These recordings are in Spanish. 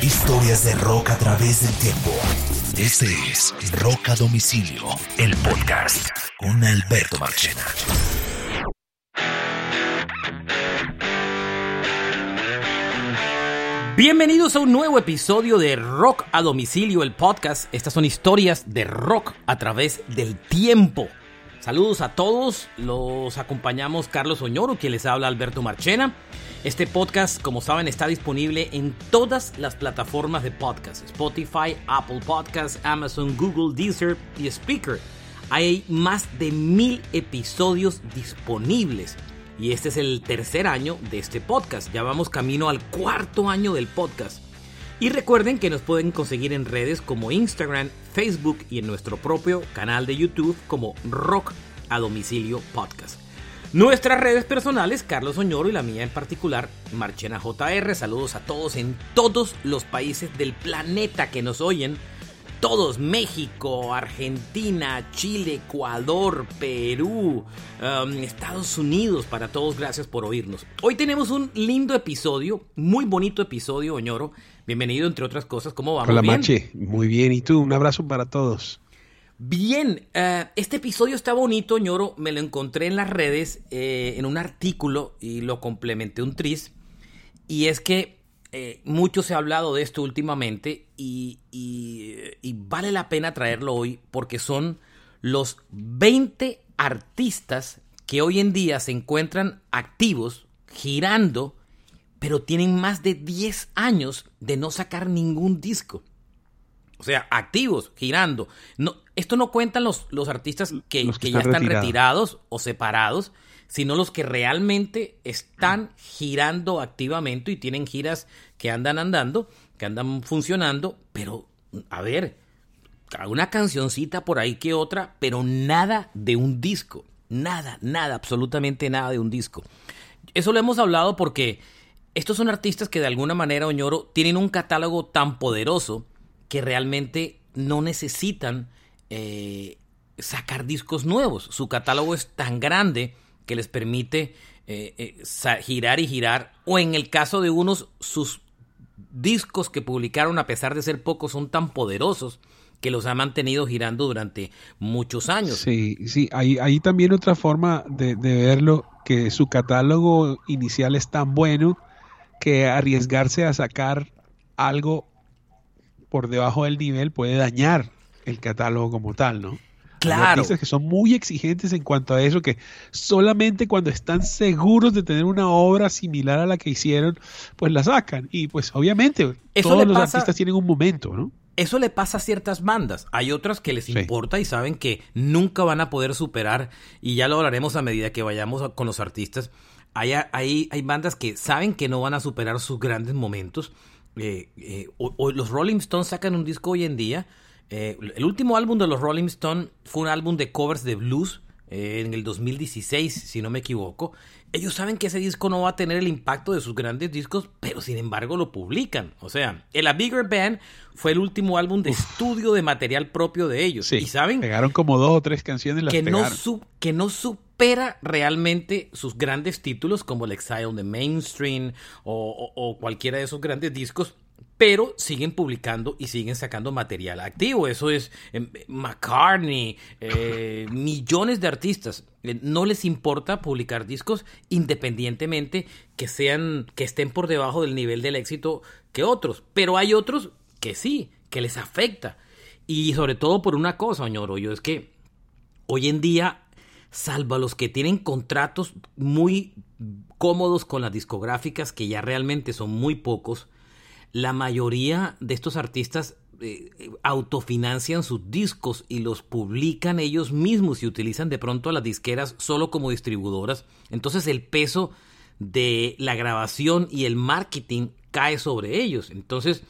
Historias de rock a través del tiempo. Este es Rock a Domicilio, el podcast con Alberto Marchena. Bienvenidos a un nuevo episodio de Rock a Domicilio, el podcast. Estas son historias de rock a través del tiempo. Saludos a todos, los acompañamos Carlos Oñoro, quien les habla Alberto Marchena. Este podcast, como saben, está disponible en todas las plataformas de podcast: Spotify, Apple Podcasts, Amazon, Google, Deezer y Speaker. Hay más de mil episodios disponibles. Y este es el tercer año de este podcast. Ya vamos camino al cuarto año del podcast. Y recuerden que nos pueden conseguir en redes como Instagram, Facebook y en nuestro propio canal de YouTube como Rock a Domicilio Podcast. Nuestras redes personales, Carlos Oñoro y la mía en particular, Marchena JR. Saludos a todos en todos los países del planeta que nos oyen. Todos, México, Argentina, Chile, Ecuador, Perú, um, Estados Unidos, para todos, gracias por oírnos. Hoy tenemos un lindo episodio, muy bonito episodio, Oñoro. Bienvenido, entre otras cosas, ¿cómo vamos? Hola, ¿Bien? Mache. Muy bien. ¿Y tú? Un abrazo para todos. Bien, eh, este episodio está bonito, ñoro. Me lo encontré en las redes, eh, en un artículo y lo complementé un tris. Y es que eh, mucho se ha hablado de esto últimamente y, y- y vale la pena traerlo hoy porque son los 20 artistas que hoy en día se encuentran activos, girando, pero tienen más de 10 años de no sacar ningún disco. O sea, activos, girando. No, esto no cuentan los, los artistas que, Los que que ya están retirados o separados, sino los que realmente están girando activamente y tienen giras que andan andando, que andan funcionando, pero, a ver, una cancioncita por ahí que otra, pero nada de un disco. Nada, nada, absolutamente nada de un disco. Eso lo hemos hablado porque estos son artistas que de alguna manera, Oñoro, tienen un catálogo tan poderoso que realmente no necesitan eh, sacar discos nuevos. Su catálogo es tan grande que les permite eh, eh, girar y girar. O en el caso de unos, sus discos que publicaron, a pesar de ser pocos, son tan poderosos que los ha mantenido girando durante muchos años. Sí, sí. Hay, hay también otra forma de verlo, que su catálogo inicial es tan bueno que arriesgarse a sacar algo por debajo del nivel puede dañar el catálogo como tal, ¿no? Hay Claro. artistas que son muy exigentes en cuanto a eso, que solamente cuando están seguros de tener una obra similar a la que hicieron, pues la sacan. Y pues obviamente Eso todos le los pasa- artistas tienen un momento, ¿no? Eso le pasa a ciertas bandas. Hay otras que les Sí. importa y saben que nunca van a poder superar, y ya lo hablaremos a medida que vayamos a- con los artistas. Hay, hay, hay bandas que saben que no van a superar sus grandes momentos. Eh, eh, o- o los Rolling Stones sacan un disco hoy en día. Eh, el último álbum de los Rolling Stones fue un álbum de covers de blues eh, en el 2016, si no me equivoco. Ellos saben que ese disco no va a tener el impacto de sus grandes discos, pero sin embargo lo publican. O sea, el A Bigger Band fue el último álbum de estudio de material propio de ellos. Sí, y saben pegaron como dos o tres canciones las que no, que no supera realmente sus grandes títulos como el Exile on the Mainstream o, o- o cualquiera de esos grandes discos, pero siguen publicando y siguen sacando material activo. Eso es em, McCartney, eh, millones de artistas. Eh, no les importa publicar discos independientemente que sean, que estén por debajo del nivel del éxito que otros. Pero hay otros que sí, que les afecta. Y sobre todo por una cosa, señor yo es que hoy en día, salvo a los que tienen contratos muy cómodos con las discográficas, que ya realmente son muy pocos, la mayoría de estos artistas eh, autofinancian sus discos y los publican ellos mismos y utilizan de pronto a las disqueras solo como distribuidoras. Entonces el peso de la grabación y el marketing cae sobre ellos. Entonces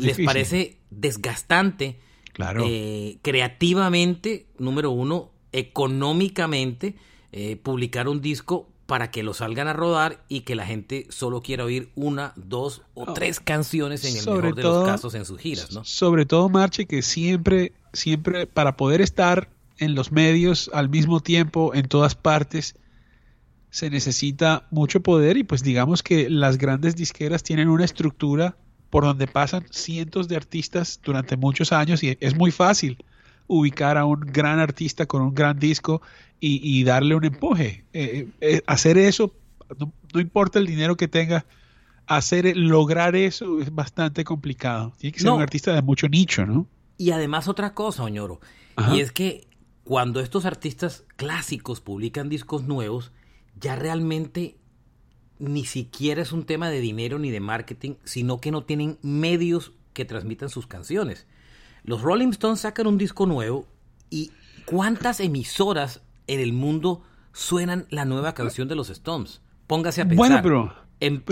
les parece desgastante claro. Eh, creativamente, número uno, económicamente, eh, publicar un disco para que lo salgan a rodar y que la gente solo quiera oír una, dos o tres canciones en el mejor de los casos en sus giras, ¿no? Sobre todo, Marche, que siempre, siempre para poder estar en los medios al mismo tiempo, en todas partes, se necesita mucho poder y pues digamos que las grandes disqueras tienen una estructura por donde pasan cientos de artistas durante muchos años y es muy fácil ubicar a un gran artista con un gran disco y, darle un empuje. Eh, eh, hacer eso, no, importa el dinero que tenga, hacer, lograr eso es bastante complicado. Tiene que ser un artista de mucho nicho, ¿no? Y además otra cosa, Oñoro, y es que cuando estos artistas clásicos publican discos nuevos, ya realmente ni siquiera es un tema de dinero ni de marketing, sino que no tienen medios que transmitan sus canciones. Los Rolling Stones sacan un disco nuevo y ¿cuántas emisoras en el mundo suenan la nueva canción de los Stones? Póngase a pensar. Bueno, pero, en,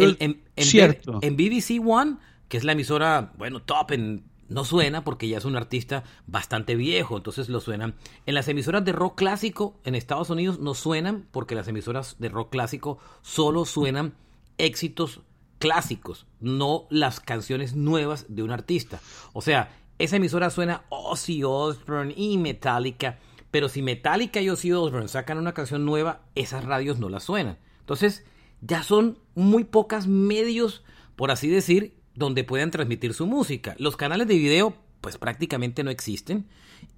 en, BBC One, que es la emisora, bueno, top en no suena porque ya es un artista bastante viejo, entonces lo suenan. En las emisoras de rock clásico en Estados Unidos no suenan porque las emisoras de rock clásico solo suenan éxitos clásicos, no las canciones nuevas de un artista. O sea, esa emisora suena Ozzy Osbourne y Metallica, pero si Metallica y Ozzy Osbourne sacan una canción nueva, esas radios no la suenan. Entonces, ya son muy pocas medios, por así decir, donde puedan transmitir su música. Los canales de video, pues prácticamente no existen.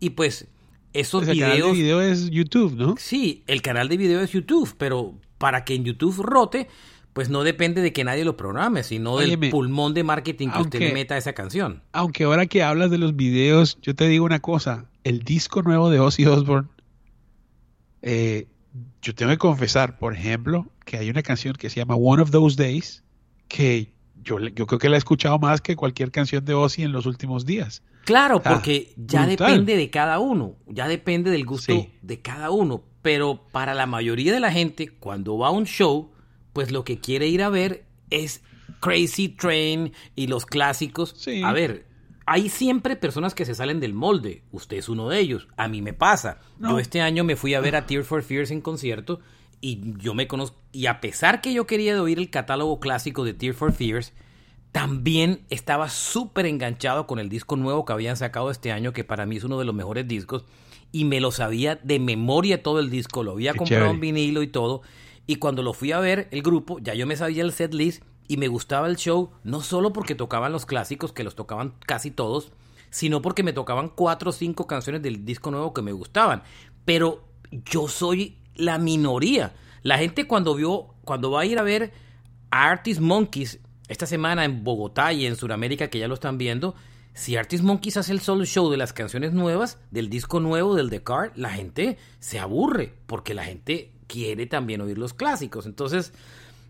Y pues esos videos. El canal de video es YouTube, ¿no? Sí, el canal de video es YouTube, pero para que en YouTube rote, pues no depende de que nadie lo programe, sino del pulmón de marketing que usted le meta a esa canción. Aunque ahora que hablas de los videos, yo te digo una cosa, el disco nuevo de Ozzy Osbourne, eh, yo tengo que confesar, por ejemplo, que hay una canción que se llama One of Those Days, que yo, yo creo que la he escuchado más que cualquier canción de Ozzy en los últimos días. Claro, porque ya depende de cada uno, ya depende del gusto de cada uno, pero para la mayoría de la gente, cuando va a un show, pues lo que quiere ir a ver es Crazy Train y los clásicos. A ver, hay siempre personas que se salen del molde. Usted es uno de ellos. A mí me pasa. Yo este año me fui a ver a Tears for Fears en concierto y yo me conozco. Y a pesar que yo quería oír el catálogo clásico de Tears for Fears, también estaba súper enganchado con el disco nuevo que habían sacado este año, que para mí es uno de los mejores discos. Y me lo sabía de memoria todo el disco. Lo había comprado en vinilo y todo. Y cuando lo fui a ver, el grupo, ya yo me sabía el set list y me gustaba el show, no solo porque tocaban los clásicos, que los tocaban casi todos, sino porque me tocaban cuatro o cinco canciones del disco nuevo que me gustaban. Pero yo soy la minoría. La gente cuando vio, cuando va a ir a ver a Artist Monkeys esta semana en Bogotá y en Sudamérica, que ya lo están viendo, si Artist Monkeys hace el solo show de las canciones nuevas, del disco nuevo, del The Card, la gente se aburre, porque la gente quiere también oír los clásicos. Entonces,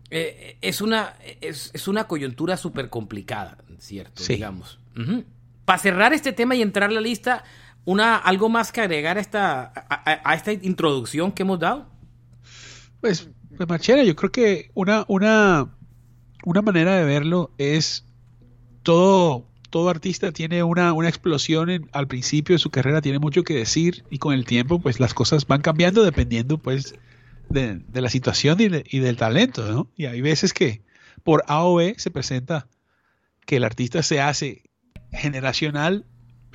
eh, es, una, es, una coyuntura súper complicada, ¿cierto? Digamos. Para cerrar este tema y entrar a la lista, una, ¿algo más que agregar a esta, a, esta introducción que hemos dado? Pues, pues Machera, yo creo que una, una, una manera de verlo es todo, todo artista tiene una, una explosión al principio de su carrera, tiene mucho que decir y con el tiempo pues las cosas van cambiando dependiendo pues de, la situación y, del talento, ¿no? Y hay veces que por A o B se presenta que el artista se hace generacional,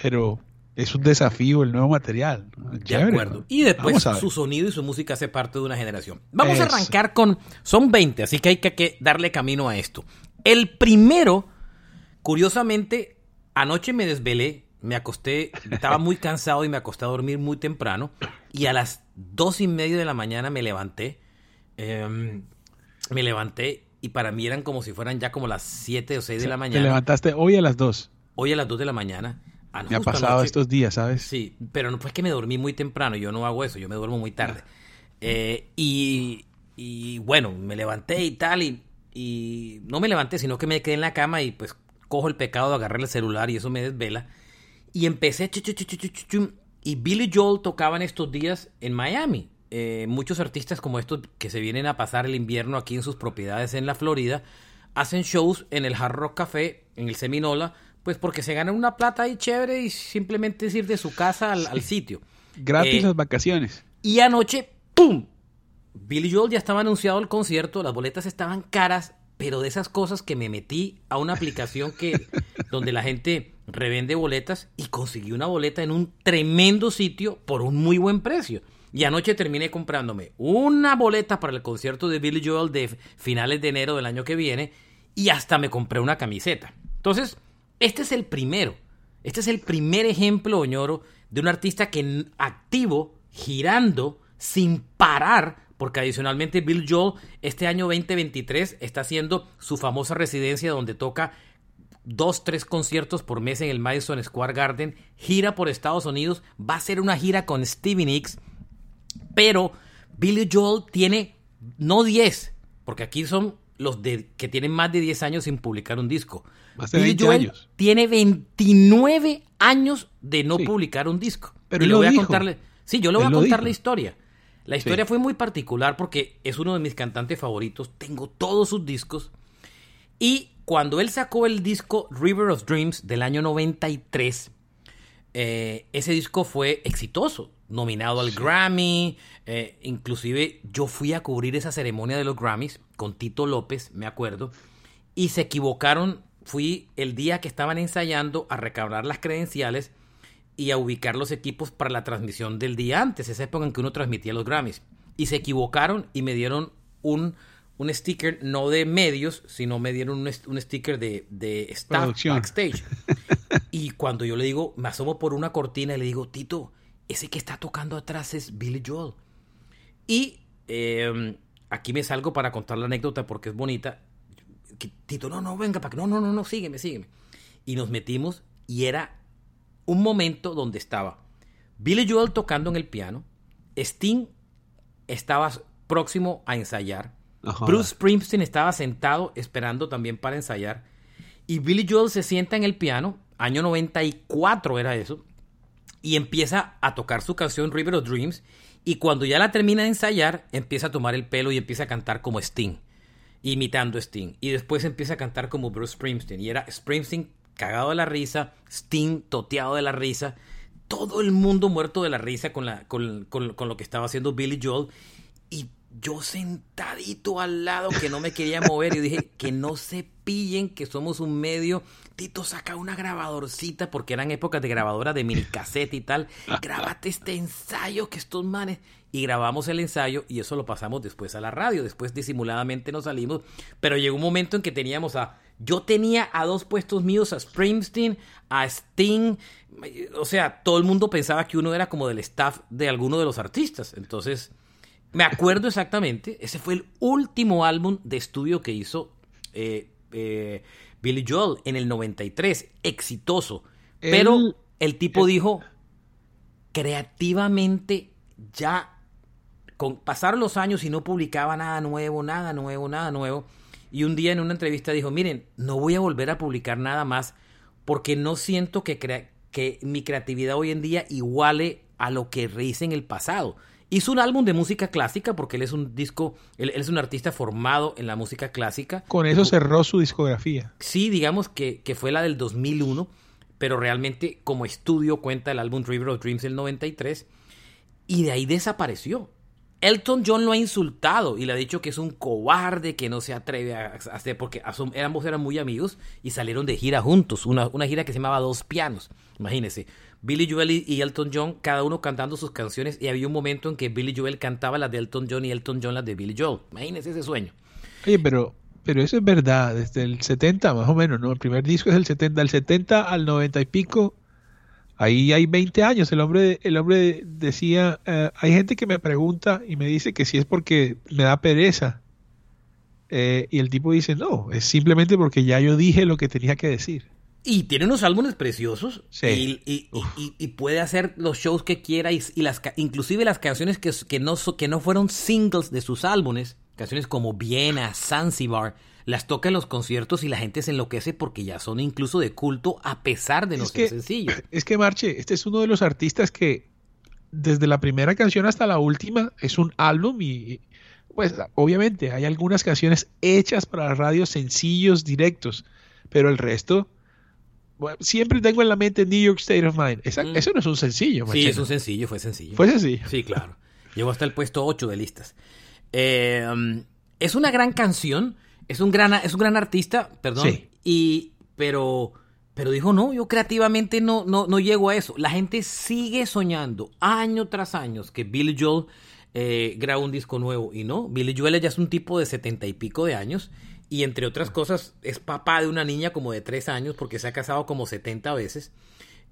pero es un desafío el nuevo material. De acuerdo. Y después su sonido y su música hace parte de una generación. Vamos a arrancar con. Son 20, así que hay que darle camino a esto. El primero Curiosamente, anoche me desvelé, me acosté, estaba muy cansado y me acosté a dormir muy temprano. Y a las dos y media de la mañana me levanté. Em, me levanté y para mí eran como si fueran ya como las 7 o 6 de la mañana. Te levantaste hoy a las 2. Hoy a las 2 de la mañana. Ah, me ha pasado estos días, ¿sabes? Sí, pero no fue que me dormí muy temprano, yo no hago eso, yo me duermo muy tarde. Eh, y, y, bueno, me levanté y tal, y, y, no me levanté, sino que me quedé en la cama y pues cojo el pecado de agarrar el celular y eso me desvela. Y empecé, y Billy Joel tocaba en estos días en Miami. Eh, muchos artistas como estos que se vienen a pasar el invierno aquí en sus propiedades en la Florida, hacen shows en el Hard Rock Café, en el Seminola, pues porque se ganan una plata ahí chévere y simplemente es ir de su casa al, sitio. Gratis eh, las vacaciones. Y anoche, ¡pum! Billy Joel ya estaba anunciado el concierto, las boletas estaban caras, pero de esas cosas que me metí a una aplicación que donde la gente revende boletas y conseguí una boleta en un tremendo sitio por un muy buen precio. Y anoche terminé comprándome una boleta para el concierto de Billy Joel de finales de enero del año que viene y hasta me compré una camiseta. Entonces, este es el primero. Este es el primer ejemplo, Oñoro, de un artista que activo, girando, sin parar, porque adicionalmente Bill Joel este año 2023 está haciendo su famosa residencia donde toca dos, tres conciertos por mes en el Madison Square Garden, gira por Estados Unidos, va a ser una gira con Stevie Nicks, pero Billy Joel tiene no 10, porque aquí son los de, que tienen más de 10 años sin publicar un disco. Billy Joel tiene 29 años de no publicar un disco. Pero y le voy a contarle. Sí, yo le voy a contar la historia. La historia fue muy particular porque es uno de mis cantantes favoritos. Tengo todos sus discos. Y cuando él sacó el disco River of Dreams del año 93, eh, ese disco fue exitoso, nominado al Grammy, eh, inclusive yo fui a cubrir esa ceremonia de los Grammys con Tito López, me acuerdo, y se equivocaron, fui el día que estaban ensayando a recabar las credenciales y a ubicar los equipos para la transmisión del día antes, esa época en que uno transmitía los Grammys, y se equivocaron y me dieron un un sticker no de medios, sino me dieron un, sticker de, de staff backstage. y cuando yo le digo, me asomo por una cortina y le digo, Tito, ese que está tocando atrás es Billy Joel. Y em, aquí me salgo para contar la anécdota porque es bonita. Tito, no, no, venga, para que no, no, no, no, sígueme, sígueme. Y nos metimos y era un momento donde estaba Billy Joel tocando en el piano, Sting estaba próximo a ensayar, Bruce Springsteen estaba sentado esperando también para ensayar. Y Billy Joel se sienta en el piano, año 94 era eso, y empieza a tocar su canción River of Dreams. Y cuando ya la termina de ensayar, empieza a tomar el pelo y empieza a cantar como Sting, imitando Sting. Y después empieza a cantar como Bruce Springsteen. Y era Springsteen cagado de la risa, Sting toteado de la risa, todo el mundo muerto de la risa con lo que estaba haciendo Billy Joel. Y yo sentadito al lado que no me quería mover y dije que no se pillen que somos un medio. Tito saca una grabadorcita porque eran épocas de grabadora de mini cassette y tal. Grábate este ensayo que estos manes y grabamos el ensayo y eso lo pasamos después a la radio. Después disimuladamente nos salimos, pero llegó un momento en que teníamos a yo tenía a dos puestos míos, a Springsteen, a Sting, o sea, todo el mundo pensaba que uno era como del staff de alguno de los artistas. Entonces, me acuerdo exactamente, ese fue el último álbum de estudio que hizo eh, eh, Billy Joel en el 93, exitoso. Pero el tipo dijo, creativamente ya con, pasaron los años y no publicaba nada nuevo, nada nuevo, nada nuevo. Y un día en una entrevista dijo, miren, no voy a volver a publicar nada más porque no siento que, que mi creatividad hoy en día iguale a lo que hice en el pasado. Hizo un álbum de música clásica porque él es un disco, él, es un artista formado en la música clásica. Con eso cerró su discografía. Sí, digamos que, que fue la del 2001, pero realmente como estudio cuenta el álbum River of Dreams del 93 y de ahí desapareció. Elton John lo ha insultado y le ha dicho que es un cobarde, que no se atreve a hacer, porque ambos eran muy amigos y salieron de gira juntos, una, una gira que se llamaba Dos Pianos, imagínense. Billy Joel y Elton John, cada uno cantando sus canciones, y había un momento en que Billy Joel cantaba las de Elton John y Elton John las de Billy Joel. Imagínense ese sueño. Oye, pero pero eso es verdad, desde el 70 más o menos, ¿no? El primer disco es el 70, del 70 al 90 y pico, ahí hay 20 años. El hombre, el hombre decía, eh, hay gente que me pregunta y me dice que si es porque me da pereza. Eh, y el tipo dice, no, es simplemente porque ya yo dije lo que tenía que decir. Y tiene unos álbumes preciosos. Sí. Y, y, y, puede hacer los shows que quiera. Y, las, inclusive las canciones que, que, no, que no fueron singles de sus álbumes, canciones como Viena, Zanzibar, las toca en los conciertos y la gente se enloquece porque ya son incluso de culto a pesar de no ser sencillos. Es que Marche, este es uno de los artistas que desde la primera canción hasta la última es un álbum y pues obviamente hay algunas canciones hechas para la radio sencillos, directos, pero el resto siempre tengo en la mente New York State of Mind. Mm. Eso no es un sencillo. Sí, es un sencillo, fue sencillo. Fue sencillo. Sí, claro. Llegó hasta el puesto 8 de listas. Eh, um, es una gran canción, es un gran, es un gran artista, perdón. Sí. Y, pero, pero dijo, no, yo creativamente no, no, no llego a eso. La gente sigue soñando año tras año que Billy Joel eh, graba un disco nuevo. Y no, Billy Joel ya es un tipo de setenta y pico de años y entre otras cosas es papá de una niña como de tres años porque se ha casado como 70 veces.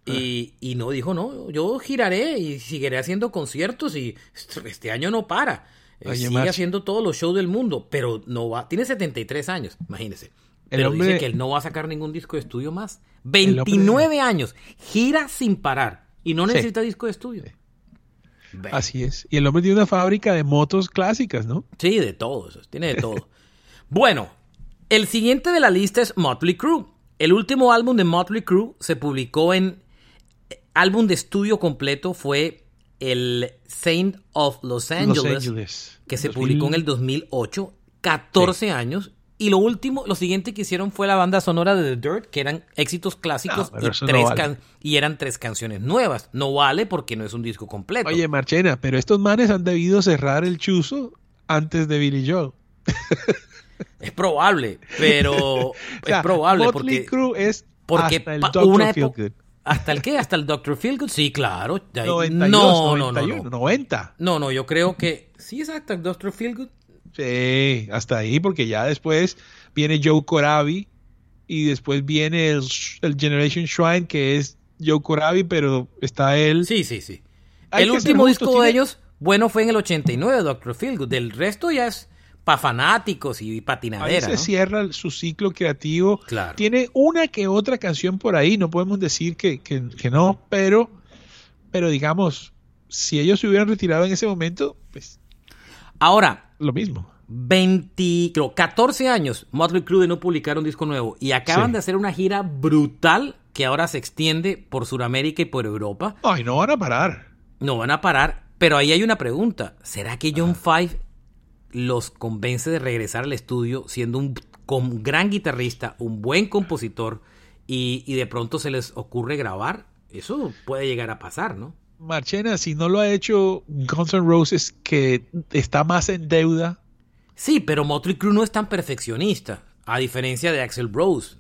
Y, y, no dijo, no, yo giraré y seguiré haciendo conciertos y este año no para. Eh, sigue haciendo todos los shows del mundo, pero no va, tiene 73 años, imagínese. Pero dice que él no va a sacar ningún disco de estudio más. 29 años, gira sin parar y no necesita disco de estudio. Así es. Y el hombre tiene una fábrica de motos clásicas, ¿no? Sí, de todo eso, tiene de todo. bueno, el siguiente de la lista es Motley Crue. El último álbum de Motley Crue se publicó en álbum de estudio completo fue el Saint of Los Angeles, que se publicó en el 2008, 14 años. Y lo último, lo siguiente que hicieron fue la banda sonora de The Dirt, que eran éxitos clásicos y, tres y eran tres canciones nuevas. No vale porque no es un disco completo. Oye, Marchena, pero estos manes han debido cerrar el chuzo antes de Billy Joel. Es probable, pero es probable Motley porque Crue es porque hasta el Dr. Feelgood. ¿Hasta el qué? ¿Hasta el Dr. Feelgood? Sí, claro. 92, no, 91, no, no, 90. No, no, yo creo que sí es hasta el Dr. Feelgood. Sí, hasta ahí, porque ya después viene Joe Corabi y después viene el, Generation Shrine, que es Joe Corabi, pero está él. Sí, sí, sí. el último disco de ellos, bueno, fue en el 89, Dr. Feelgood. Del resto ya es para fanáticos y patinadera. Ahí se cierra su ciclo creativo. Tiene una que otra canción por ahí, no podemos decir que, no, pero, pero digamos, si ellos se hubieran retirado en ese momento, pues. Ahora. Lo mismo. 20, 14 años Motley Crue de no publicar un disco nuevo y acaban de hacer una gira brutal que ahora se extiende por Sudamérica y por Europa. Ay, no van a parar. No van a parar, pero ahí hay una pregunta. ¿Será que John Five los convence de regresar al estudio siendo un gran guitarrista, un buen compositor y, de pronto se les ocurre grabar, eso puede llegar a pasar, ¿no? Marchena, si no lo ha hecho Guns N' Roses, que está más en deuda. Sí, pero Motley Crue no es tan perfeccionista, a diferencia de Axel Rose.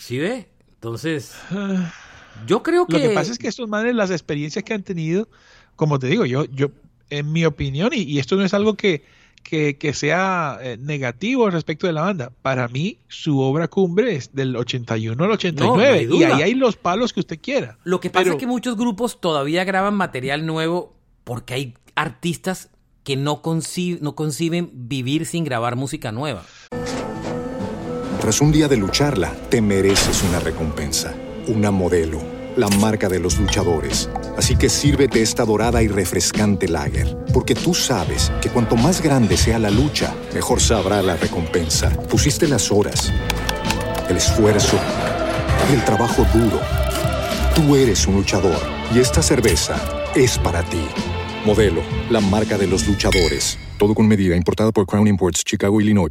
¿Sí ve? Entonces, yo creo que... Lo que pasa es que estos madres, las experiencias que han tenido, como te digo, yo, yo en mi opinión, y esto no es algo que, que, sea eh, negativo respecto de la banda. Para mí, su obra cumbre es del 81 al 89. y ahí hay los palos que usted quiera. Lo que pasa es que muchos grupos todavía graban material nuevo porque hay artistas que no, no conciben vivir sin grabar música nueva. Tras un día de lucharla, te mereces una recompensa, una modelo la marca de los luchadores. Así que sírvete esta dorada y refrescante lager, porque tú sabes que cuanto más grande sea la lucha, mejor sabrá la recompensa. Pusiste las horas, el esfuerzo, el trabajo duro. Tú eres un luchador y esta cerveza es para ti. Modelo, la marca de los luchadores. Todo con medida, importada por Crown Imports, Chicago, Illinois.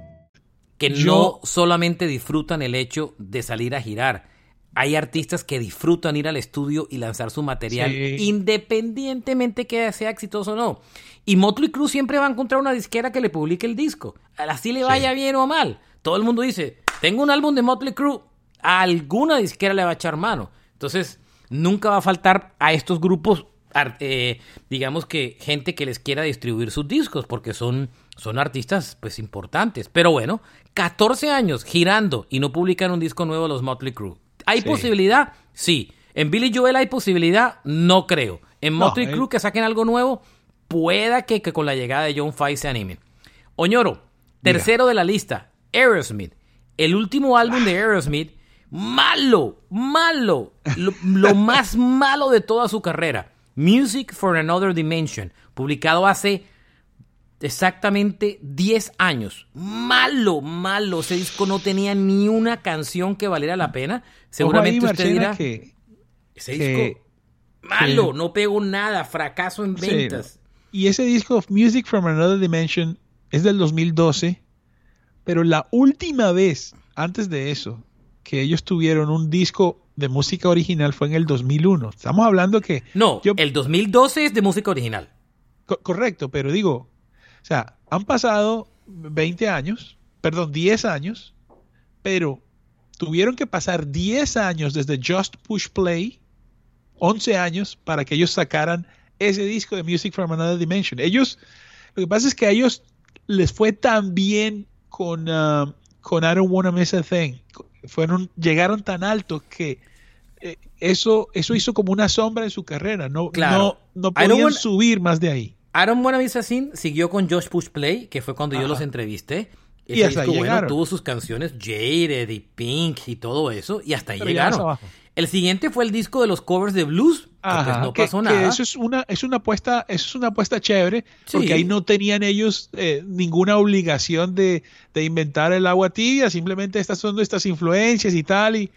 Que no solamente disfrutan el hecho de salir a girar. Hay artistas que disfrutan ir al estudio y lanzar su material independientemente que sea exitoso o no. Y Motley Crue siempre va a encontrar una disquera que le publique el disco. Así le vaya bien o mal. Todo el mundo dice, tengo un álbum de Motley Crue. A alguna disquera le va a echar mano. Entonces, nunca va a faltar a estos grupos, eh, digamos que gente que les quiera distribuir sus discos, porque son, son artistas pues importantes. Pero bueno, 14 años girando y no publican un disco nuevo los Motley Crue. ¿Hay posibilidad? Sí. ¿En Billy Joel hay posibilidad? No creo. En Motley Crue que saquen algo nuevo, pueda que, con la llegada de John Five se animen. Oñoro, tercero de la lista, Aerosmith. El último álbum de Aerosmith malo, malo, lo, más malo de toda su carrera. Music for Another Dimension, publicado hace exactamente 10 años. Malo, malo. Ese disco no tenía ni una canción que valiera la pena. Seguramente usted dirá que, ese disco malo, no pegó nada, fracaso en ventas. Y ese disco Music from Another Dimension es del 2012, pero la última vez antes de eso que ellos tuvieron un disco de música original fue en el 2001. Estamos hablando que... No, el 2012 es de música original. correcto, pero digo, o sea, han pasado 20 años, perdón, 10 años, pero tuvieron que pasar 10 años desde Just Push Play, 11 años, para que ellos sacaran ese disco de Music from Another Dimension. Ellos, lo que pasa es que a ellos les fue tan bien con, uh, con I Don't Wanna Miss a Thing, fueron, llegaron tan alto que eh, eso, eso hizo como una sombra en su carrera. No, no, no podían subir más de ahí. Aaron Buenavista siguió con Josh Push Play, que fue cuando yo los entrevisté. y hasta disco, bueno, tuvo sus canciones Jaded y Pink y todo eso, y hasta ahí llegaron. El siguiente fue el disco de los covers de blues. Pues no pasó nada. eso es una, es una apuesta, eso es una apuesta chévere, porque ahí no tenían ellos eh, ninguna obligación de, inventar el agua tibia, simplemente estas son estas influencias y tal. Y,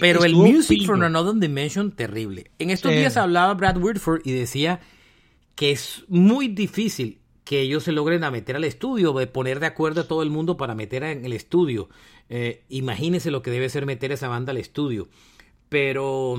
Pero el Music from Another Dimension, terrible. En estos días hablaba Brad Whitford y decía que es muy difícil que ellos se logren a meter al estudio, de poner de acuerdo a todo el mundo para meter en el estudio. Eh, imagínense lo que debe ser meter esa banda al estudio pero,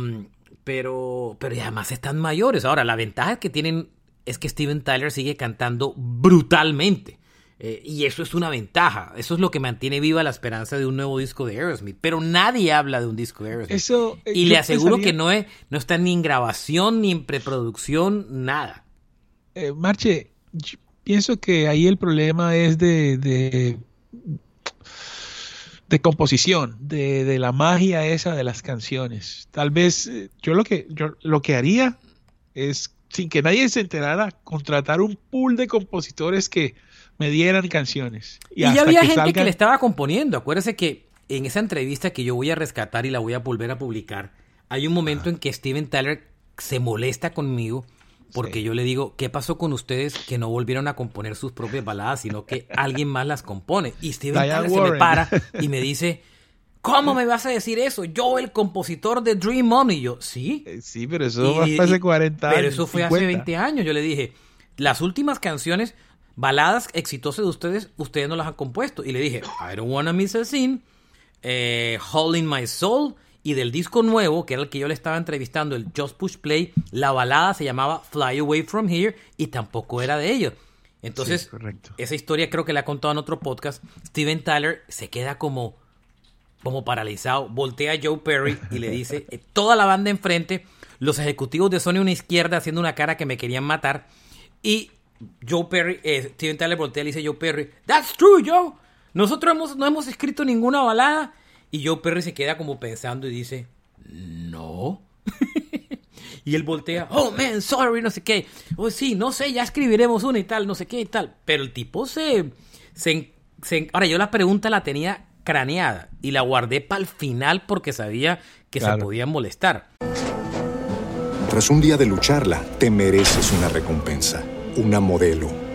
pero, pero además están mayores. Ahora, la ventaja que tienen es que Steven Tyler sigue cantando brutalmente. Eh, y eso es una ventaja. Eso es lo que mantiene viva la esperanza de un nuevo disco de Aerosmith. Pero nadie habla de un disco de Aerosmith. Eso, eh, y le aseguro que no, es, no está ni en grabación, ni en preproducción, nada. Eh, Marche, pienso que ahí el problema es de de composición, de, la magia esa de las canciones. Tal vez eh, yo lo que yo lo que haría es sin que nadie se enterara contratar un pool de compositores que me dieran canciones. Y, ya había gente que le estaba componiendo. Acuérdese que en esa entrevista que yo voy a rescatar y la voy a volver a publicar, hay un momento en que Steven Tyler se molesta conmigo porque yo le digo, ¿qué pasó con ustedes que no volvieron a componer sus propias baladas, sino que alguien más las compone? Y Steven Tyler se me para y me dice, ¿cómo me vas a decir eso? Yo, el compositor de Dream On. Y yo, ¿sí? Eh, sí, pero eso fue hace 40 años. Pero eso fue hace 20 años. Yo le dije, las últimas canciones, baladas exitosas de ustedes, ustedes no las han compuesto. Y le dije, I Don't Wanna Miss a Scene, eh, Holding My Soul y del disco nuevo, que era el que yo le estaba entrevistando, el Just Push Play, la balada se llamaba Fly Away From Here y tampoco era de ellos. Entonces, esa historia creo que la ha contado en otro podcast. Steven Tyler se queda como, como paralizado, voltea a Joe Perry y le dice, eh, toda la banda enfrente, los ejecutivos de Sony una izquierda haciendo una cara que me querían matar. Y Joe Perry, eh, Steven Tyler voltea y le dice Joe Perry, That's true, Joe. Nosotros hemos, no hemos escrito ninguna balada y Joe Perry se queda como pensando y dice, no. y él voltea, oh man, sorry, no sé qué. Oh sí, no sé, ya escribiremos una y tal, no sé qué y tal. Pero el tipo se... se, ahora yo la pregunta la tenía craneada y la guardé para el final porque sabía que se podían molestar. Tras un día de lucharla, te mereces una recompensa, una modelo,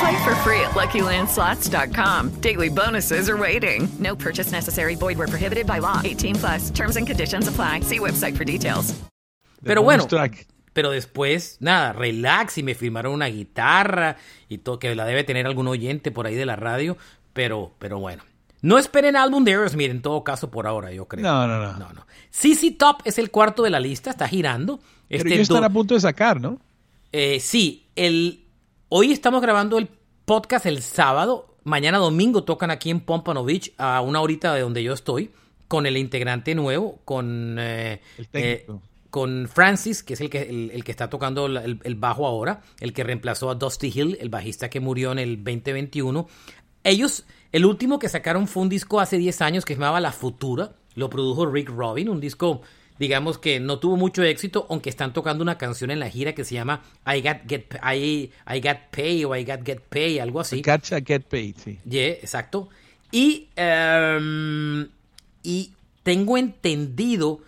Play for free at LuckyLandSlots.com. Daily bonuses are waiting. No purchase necessary. Void where prohibited by law. 18 plus. Terms and conditions apply. See website for details. Pero bueno, pero después, nada, relax y me firmaron una guitarra y todo, que la debe tener algún oyente por ahí de la radio, pero, pero bueno. No esperen álbum de Aerosmith en todo caso por ahora, yo creo. No, no, no. No, no. CC Top es el cuarto de la lista, está girando. Pero Este ellos están a punto de sacar, ¿no? eh, sí, el, hoy estamos grabando el podcast el sábado. Mañana domingo tocan aquí en Pompano Beach, a una horita de donde yo estoy, con el integrante nuevo, con, eh, El eh, con Francis, que es el que, el, el que está tocando la- el, el bajo ahora, el que reemplazó a Dusty Hill, el bajista que murió en el 2021. Ellos, el último que sacaron fue un disco hace 10 años que se llamaba La Futura, lo produjo Rick Robin, un disco digamos que no tuvo mucho éxito, aunque están tocando una canción en la gira que se llama I Got Get I, I Got Pay o I Got Get Pay, algo así. Catch a Get Paid, sí. Yeah, exacto. Y, em, y tengo entendido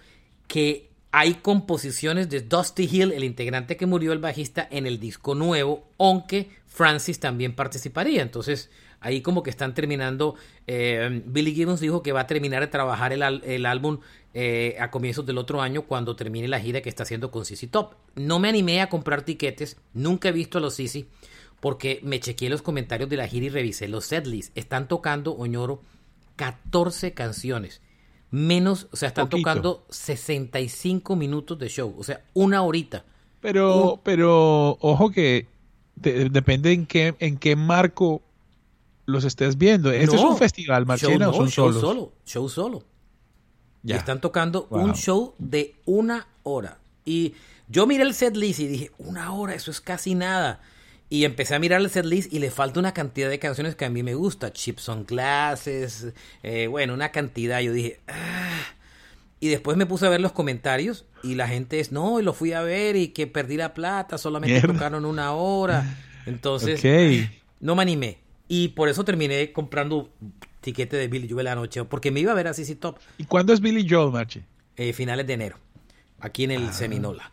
que hay composiciones de Dusty Hill, el integrante que murió, el bajista, en el disco nuevo, aunque Francis también participaría. Entonces, ahí como que están terminando. eh, Billy Gibbons dijo que va a terminar de trabajar el, álbum eh, a comienzos del otro año cuando termine la gira que está haciendo con CC Top. No me animé a comprar tiquetes, nunca he visto a los CC porque me chequeé los comentarios de la gira y revisé los setlists. Están tocando, Oñoro, 14 canciones. Menos, o sea, están Poquito. tocando 65 minutos de show, o sea, una horita. Pero, pero ojo que depende en qué, en qué marco los estés viendo. ¿Este es un festival, Marchena, no, o son show solos? solo, show solo. Y Ya. están tocando Wow. un show de una hora. Y yo miré el setlist y dije, una hora, eso es casi nada. Y empecé a mirar el setlist y le falta una cantidad de canciones que a mí me gusta. Chips on Glasses, eh, bueno, una cantidad. Yo dije, "Ah". Y después me puse a ver los comentarios y la gente es, no, y lo fui a ver y que perdí la plata, solamente Mierda. tocaron una hora. Entonces, no me animé. Y por eso terminé comprando tiquete de Billy Joel anoche, porque me iba a ver a CC Top ¿Y cuándo es Billy Joel, Marche? eh, finales de enero, aquí en el Ah. Seminola.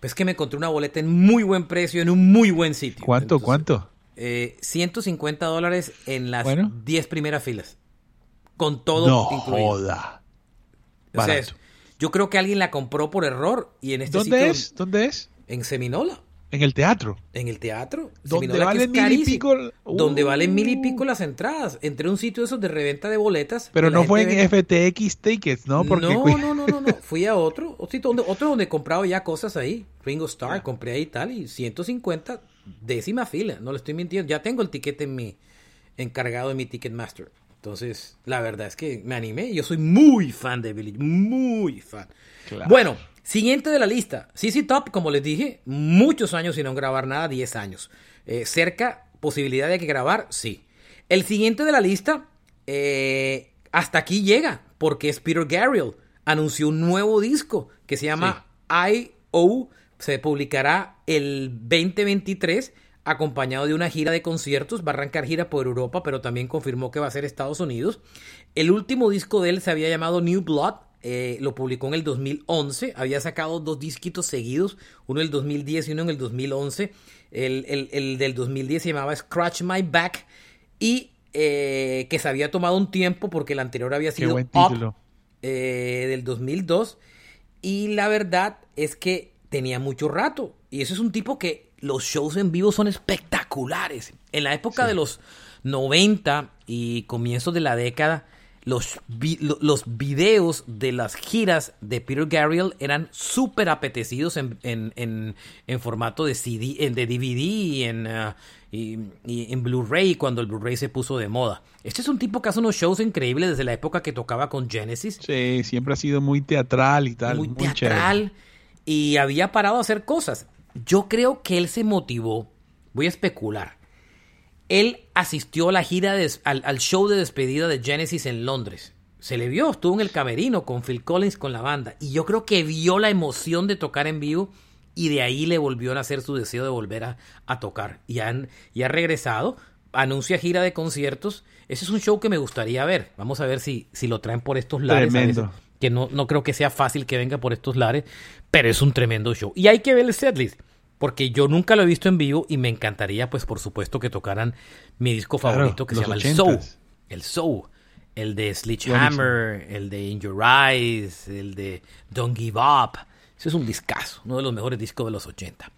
Pues que me encontré una boleta en muy buen precio, en un muy buen sitio. ¿Cuánto, Entonces, cuánto? eh, 150 dólares en las Bueno. 10 primeras filas. Con todo No incluido. joda. O sea, yo creo que alguien la compró por error y en este ¿Dónde sitio- es? ¿Dónde es? En Seminola. En el teatro. En el teatro. Donde valen mil y pico- Donde Uh. valen mil y pico las entradas. Entré a un sitio de esos de reventa de boletas. Pero no fue en ve- FTX Tickets, ¿no? Porque no, no, no, no, no. Fui a otro, otro sitio donde, otro donde compraba ya cosas ahí. Ringo Starr, compré ahí y tal. Y 150, décima fila. No le estoy mintiendo. Ya tengo el tiquete en mi, encargado en mi Ticketmaster. Entonces, la verdad es que me animé. Yo soy muy fan de Billy, muy fan. Claro. Bueno, siguiente de la lista. CC Top, como les dije, muchos años sin no grabar nada, 10 años. Eh, cerca, posibilidad de que grabar, sí. El siguiente de la lista, eh, hasta aquí llega, porque es Peter Gabriel. Anunció un nuevo disco que se llama I.O. Se publicará el 2023. acompañado de una gira de conciertos. Va a arrancar gira por Europa, pero también confirmó que va a ser Estados Unidos. El último disco de él se había llamado New Blood. Eh, lo publicó en el 2011. Había sacado dos disquitos seguidos, uno en el 2010 y uno en el 2011. El, el- el del 2010 se llamaba Scratch My Back y eh, que se había tomado un tiempo porque el anterior había sido Up eh, del 2002 y la verdad es que tenía mucho rato y ese es un tipo que los shows en vivo son espectaculares. En la época de los 90 y comienzos de la década, los, vi- los videos de las giras de Peter Gabriel eran súper apetecidos en, en- en- en formato de CD, en, de DVD y en, ah, y- y en Blu-ray cuando el Blu-ray se puso de moda. Este es un tipo que hace unos shows increíbles desde la época que tocaba con Genesis Sí, siempre ha sido muy teatral y tal. muy Muy, teatral chévere. y había parado a hacer cosas. Yo creo que él se motivó, voy a especular. Él asistió a la gira de- al, al show de despedida de Genesis en Londres. Se le vio, estuvo en el camerino con Phil Collins con la banda y yo creo que vio la emoción de tocar en vivo y de ahí le volvió a nacer su deseo de volver a, a tocar. Y, han, y ha regresado, anuncia gira de conciertos. Ese es un show que me gustaría ver. Vamos a ver si, si lo traen por estos lares. Tremendo. que no, no creo que sea fácil que venga por estos lares, pero es un tremendo show. Y hay que ver el setlist, porque yo nunca lo he visto en vivo y me encantaría, pues por supuesto, que tocaran mi disco Claro, favorito que se llama el Soul. 80s. El Soul. El de Sledgehammer, el de In Your Eyes, el de Don't Give Up. Ese es un discazo, uno de los mejores discos de los 80.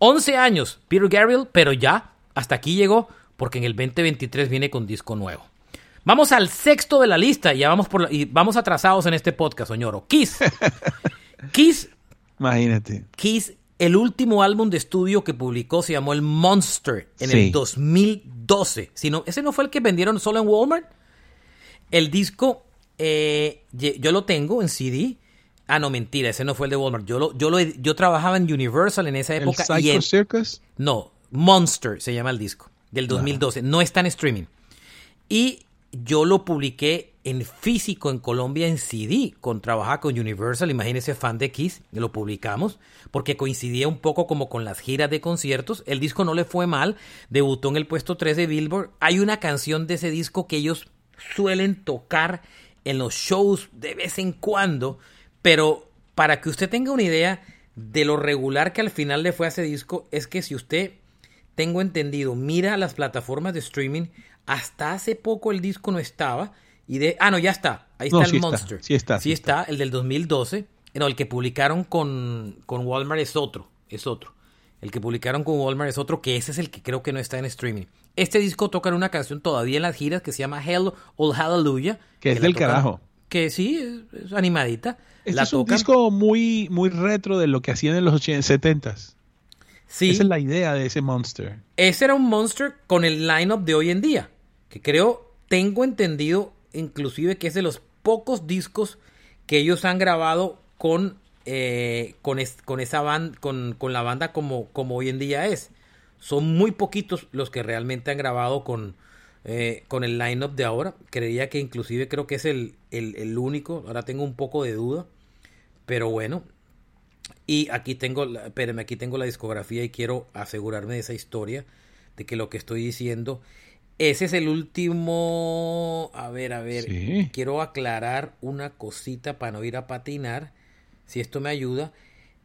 11 años, Peter Gabriel, pero ya hasta aquí llegó, porque en el 2023 viene con disco nuevo. Vamos al sexto de la lista y ya vamos por la- y vamos atrasados en este podcast, señor. Kiss. Kiss, Imagínate. Kiss, el último álbum de estudio que publicó se llamó El Monster en Sí. el 2012. Si no, ese no fue el que vendieron solo en Walmart. El disco eh, yo lo tengo en CD. Ah, no, mentira, ese no fue el de Walmart. Yo lo, yo lo, yo trabajaba en Universal en esa El época y en- Circus. no, Monster se llama el disco, del 2012. No está en streaming. Y yo lo publiqué en físico en Colombia en CD, con trabajar con Universal, imagínese fan de Kiss, lo publicamos, porque coincidía un poco como con las giras de conciertos. El disco no le fue mal, debutó en el puesto 3 de Billboard. Hay una canción de ese disco que ellos suelen tocar en los shows de vez en cuando, pero para que usted tenga una idea de lo regular que al final le fue a ese disco, es que si usted tengo entendido, mira las plataformas de streaming, hasta hace poco el disco no estaba. Y de, ah, no, ya está. Ahí No, está sí el está, Monster. sí está, Sí sí está, el del 2012. No, el que publicaron con, con Walmart es otro. Es otro. El que publicaron con Walmart es otro, que ese es el que creo que no está en streaming. Este disco toca una canción todavía en las giras que se llama Hell All Hallelujah. Que es del tocan- carajo. Que sí, es, animadita. Este la es un tocan. disco muy, muy retro de lo que hacían en los 80, 70s. Sí. Esa es la idea de ese Monster. Ese era un Monster con el lineup de hoy en día. Que creo, tengo entendido, inclusive que es de los pocos discos que ellos han grabado con, eh, con, con esa con, con la banda como, como hoy en día es. Son muy poquitos los que realmente han grabado con, eh, con el lineup de ahora. Creía que inclusive creo que es el, el, único. Ahora tengo un poco de duda. Pero bueno, y aquí tengo, espérame, aquí tengo la discografía y quiero asegurarme de esa historia, de que lo que estoy diciendo, ese es el último, a ver, a ver, Sí. quiero aclarar una cosita para no ir a patinar, si esto me ayuda.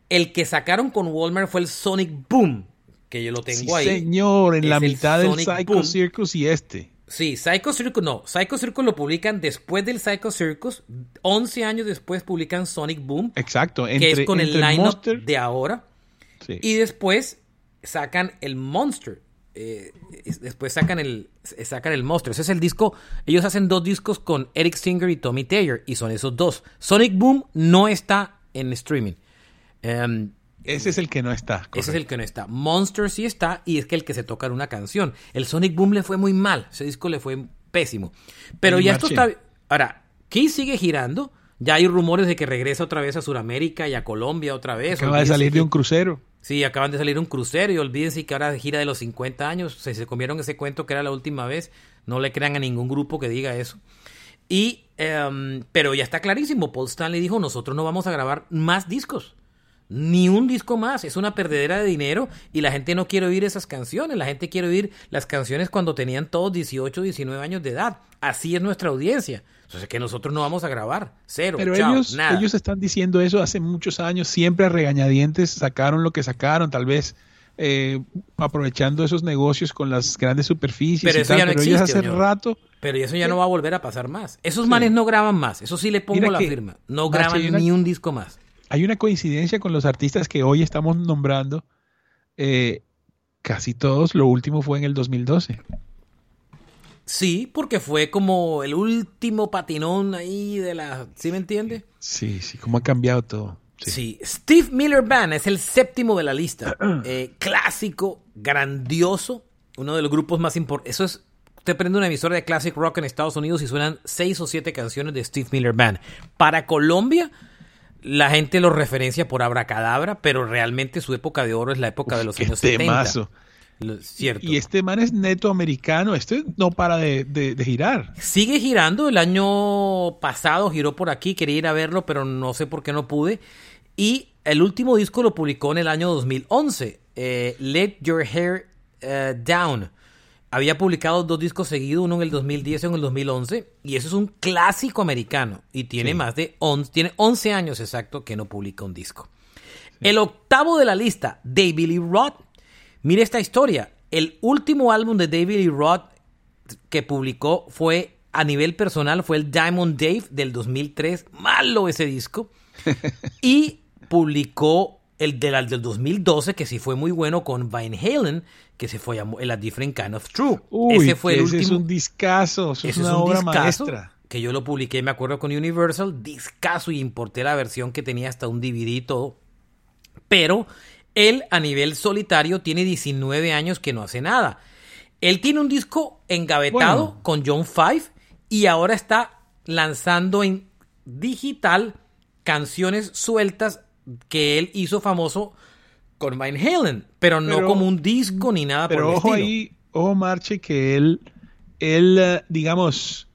El que sacaron con Walmart fue el Sonic Boom, que yo lo tengo Sí, ahí. señor, en Es la mitad del Sonic Psycho Boom. Circus y este. Sí, Psycho Circus no. Psycho Circus lo publican después del Psycho Circus. 11 años después publican Sonic Boom. Exacto. que Entre, es con el Monster- de ahora. Sí. Y después sacan el Monster. Eh, es- después sacan el, eh, sacan el Monster. Ese es el disco. Ellos hacen dos discos con Eric Singer y Tommy Taylor. Y son esos dos. Sonic Boom no está en streaming. Em, Ese es el que no está. ese es el que no está. Monster sí está y es que el que se toca en una canción. El Sonic Boom le fue muy mal. Ese disco le fue pésimo. Pero ya esto está... Ahora, Kiss sigue girando. Ya hay rumores de que regresa otra vez a Sudamérica y a Colombia otra vez. Acaba de Olvídense salir de que- un crucero. Sí, acaban de salir un crucero y olvídense que ahora gira de los 50 años. Se, se comieron ese cuento que era la última vez. No le crean a ningún grupo que diga eso. Y, em, pero ya está clarísimo. Paul Stanley dijo, nosotros no vamos a grabar más discos. Ni un disco más. Es una perdedera de dinero y la gente no quiere oír esas canciones. La gente quiere oír las canciones cuando tenían todos 18, 19 años de edad. Así es nuestra audiencia. Entonces que nosotros no vamos a grabar. Cero. Pero chao, ellos, nada. ellos están diciendo eso hace muchos años, siempre a regañadientes sacaron lo que sacaron, tal vez eh, aprovechando esos negocios con las grandes superficies. Pero y eso tal, ya no pero ellos existe, hace señor. rato. Pero eso ya no va a volver a pasar más. Esos Sí. manes no graban más. Eso sí le pongo Mira la firma. No graban una- ni un disco más. Hay una coincidencia con los artistas que hoy estamos nombrando. eh, casi todos, lo último fue en el 2012. Sí, porque fue como el último patinón ahí de la... ¿Sí me entiende? Sí, sí, cómo ha cambiado todo. Sí. Steve Miller Band es el séptimo de la lista. Eh, clásico, grandioso, uno de los grupos más importantes. Eso es, usted prende una emisora de classic rock en Estados Unidos y suenan seis o siete canciones de Steve Miller Band. Para Colombia, la gente lo referencia por abracadabra, pero realmente su época de oro es la época de los qué años temazo. 70. Cierto. Y este man es neto americano, este no para de, de- de girar. Sigue girando. El año pasado giró por aquí. Quería ir a verlo, pero no sé por qué no pude. Y el último disco lo publicó en el año 2011. eh, Let Your Hair eh, Down. Había publicado dos discos seguidos, uno en el 2010 y uno en el 2011. Y eso es un clásico americano. Y tiene Sí. más de 11, tiene 11 años exacto que no publica un disco. El octavo de la lista, David Lee Roth. Mire esta historia. El último álbum de David Lee Roth que publicó fue a nivel personal fue el Diamond Dave del 2003. Malo ese disco. y publicó el de la- del 2012 que sí fue muy bueno con Van Halen que se fue a el A Different Kind of True. Uy, ese fue el ese último. es un discazo, eso es una obra discazo maestra. Que yo lo publiqué, me acuerdo, con Universal, discazo y importé la versión que tenía hasta un DVD y todo. Pero él a nivel solitario tiene 19 años que no hace nada. Él tiene un disco engavetado Bueno. con John Five y ahora está lanzando en digital canciones sueltas que él hizo famoso con Van Halen, pero no Pero- como un disco ni nada Pero por el ojo estilo. ahí, ojo Marche, que él, él, eh, digamos,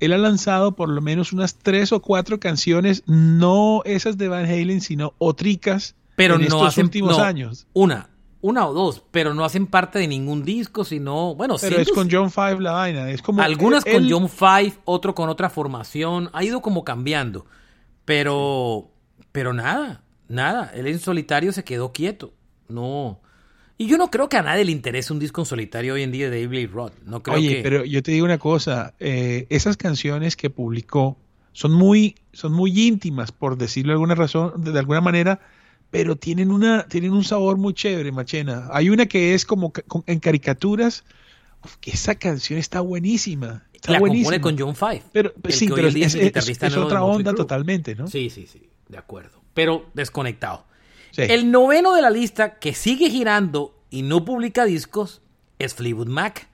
él ha lanzado por lo menos unas tres o cuatro canciones, no esas de Van Halen, sino otricas pero en no estos hacen últimos no, años. Una, una o dos, pero no hacen parte de ningún disco, sino, bueno, Pero es con John Five la vaina, es como algunas él- con él- John Five, otro con otra formación, ha ido como cambiando, pero, pero nada, nada, él en solitario se quedó quieto, no. Y yo no creo que a nadie le interese un disco en solitario hoy en día de David Roth. No creo Oye, que. pero yo te digo una cosa, eh, esas canciones que publicó son muy, son muy íntimas, por decirlo de alguna razón, de alguna manera, pero tienen una, tienen un sabor muy chévere, Machena. Hay una que es como con- en caricaturas, uf, que esa canción está buenísima. Está la buenísima. compone con John Five. Pero, el sí, que hoy pero día es, el es- es otra onda totalmente, ¿no? Sí, sí, sí, de acuerdo. Pero desconectado. Sí. El noveno de la lista que sigue girando y no publica discos es Fleetwood Mac.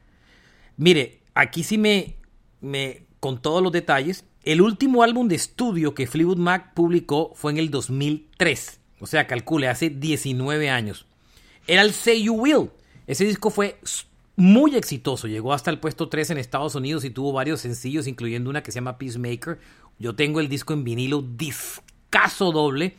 Mire, aquí sí me, me con todos los detalles. El último álbum de estudio que Fleetwood Mac publicó fue en el 2003. O sea, calcule, hace 19 años. Era el Say You Will. Ese disco fue muy exitoso. Llegó hasta el puesto 3 en Estados Unidos y tuvo varios sencillos, incluyendo una que se llama Peacemaker. Yo tengo el disco en vinilo discaso doble.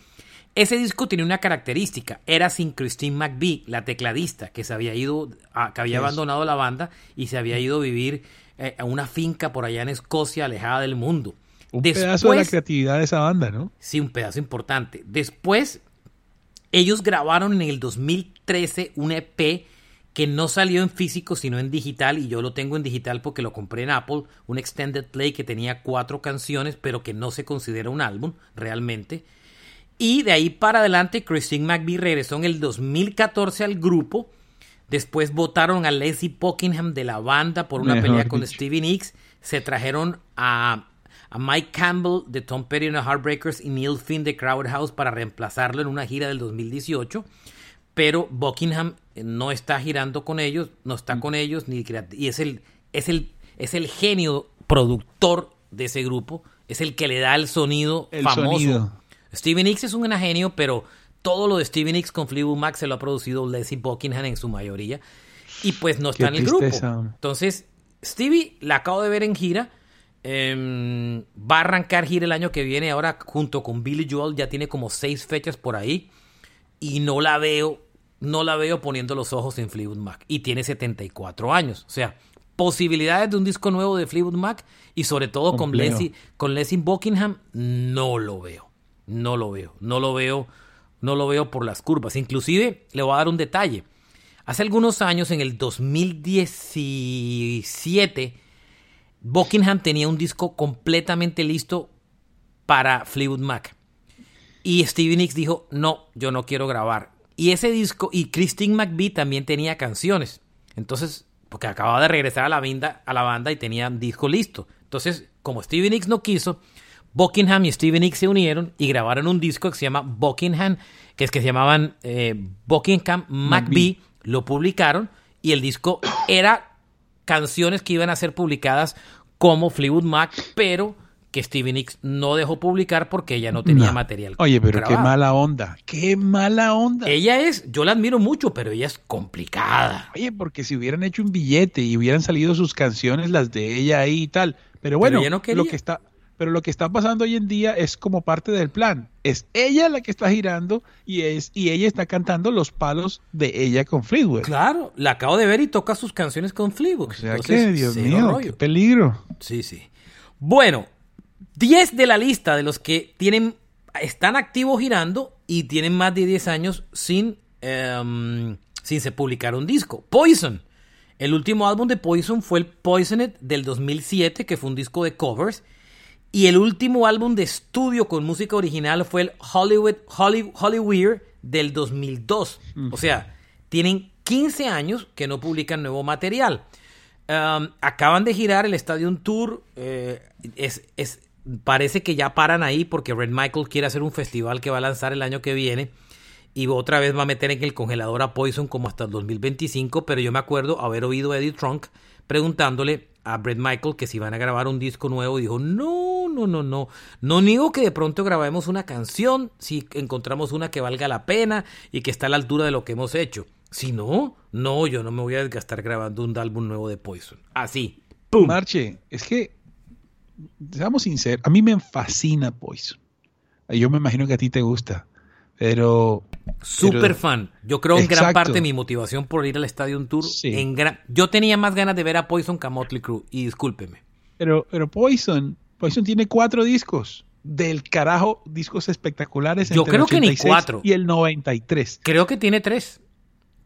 Ese disco tenía una característica, era sin Christine McVie, la tecladista, que se había ido, a- que había abandonado la banda y se había ido a vivir eh, a una finca por allá en Escocia, alejada del mundo. Un pedazo de la creatividad de esa banda, ¿no? Sí, un pedazo importante. Después, ellos grabaron en el 2013 un EP que no salió en físico, sino en digital, y yo lo tengo en digital porque lo compré en Apple, un extended play que tenía cuatro canciones, pero que no se considera un álbum realmente. Y de ahí para adelante, Christine McVie regresó en el 2014 al grupo. Después votaron a Leslie Buckingham de la banda por una Mejor pelea con dicho. Stevie Nicks. Se trajeron a, a Mike Campbell de Tom Petty and the Heartbreakers y Neil Finn de Crowd House para reemplazarlo en una gira del 2018. Pero Buckingham no está girando con ellos, no Mm. está con ellos, ni y es el, es el, es el genio productor de ese grupo, es el que le da el sonido El famoso. sonido. Stevie Nicks es un genio, pero todo lo de Stevie Nicks con Fleetwood Mac se lo ha producido Leslie Buckingham en su mayoría. Y pues no está Qué en el grupo. tristeza. Entonces, Stevie la acabo de ver en gira. Em, va a arrancar gira el año que viene. Ahora, junto con Billy Joel, ya tiene como seis fechas por ahí. y no la veo, no la veo poniendo los ojos en Fleetwood Mac. Y tiene 74 años. O sea, posibilidades de un disco nuevo de Fleetwood Mac y sobre todo con Leslie, con Leslie Buckingham, no lo veo. No lo veo. No lo veo. No lo veo por las curvas. Inclusive, le voy a dar un detalle. Hace algunos años, en el 2017, Buckingham tenía un disco completamente listo para Fleetwood Mac. Y Stevie Nicks dijo, no, yo no quiero grabar. Y ese disco, y Christine McVie también tenía canciones. Entonces, porque acababa de regresar a la, banda, a la banda y tenía un disco listo. Entonces, como Stevie Nicks no quiso, Buckingham y Stevie Nicks se unieron y grabaron un disco que se llama Buckingham, que es que se llamaban eh, Buckingham McBee, lo publicaron y el disco era canciones que iban a ser publicadas como Fleetwood Mac, pero que Stevie Nicks no dejó publicar porque ella no tenía material. Oye, pero qué mala onda, qué mala onda. Ella es, yo la admiro mucho, pero ella es complicada. Oye, porque si hubieran hecho un billete y hubieran salido sus canciones, las de ella ahí y tal, pero bueno, lo que está pero lo que está pasando hoy en día es como parte del plan. Es ella la que está girando y es y ella está cantando los palos de ella con Fleetwood. Claro, la acabo de ver y toca sus canciones con Fleetwood. O sea que, Dios mío, qué peligro. Sí, sí. Bueno, 10 de la lista de los que tienen están activos girando y tienen más de 10 años sin, em, sin se publicar un disco. Poison. El último álbum de Poison fue el Poisoned del 2007, que fue un disco de covers y el último álbum de estudio con música original fue el Hollywood, Hollywood, del 2002. O sea, tienen 15 años que no publican nuevo material. Um, acaban de girar el Stadium Tour. Eh, es, es, parece que ya paran ahí porque Red Michael quiere hacer un festival que va a lanzar el año que viene. Y otra vez va a meter en el congelador a Poison como hasta el 2025. Pero yo me acuerdo haber oído a Eddie Trunk preguntándole a Brett Michael que si van a grabar un disco nuevo, dijo, no, no, no, no, no niego que de pronto grabemos una canción si encontramos una que valga la pena y que está a la altura de lo que hemos hecho. Si no, no, yo no me voy a desgastar grabando un álbum nuevo de Poison. Así. ¡Pum! Marche, es que, seamos sinceros, a mí me fascina Poison. Yo me imagino que a ti te gusta. Pero. Super fan. Yo creo en gran parte mi motivación por ir al Stadium Tour. En gran, yo tenía más ganas de ver a Poison que a Motley Crue. Y discúlpeme. Pero, pero Poison, Poison tiene cuatro discos. Del carajo, discos espectaculares. Yo creo que ni cuatro. Y el 93. Creo que tiene tres.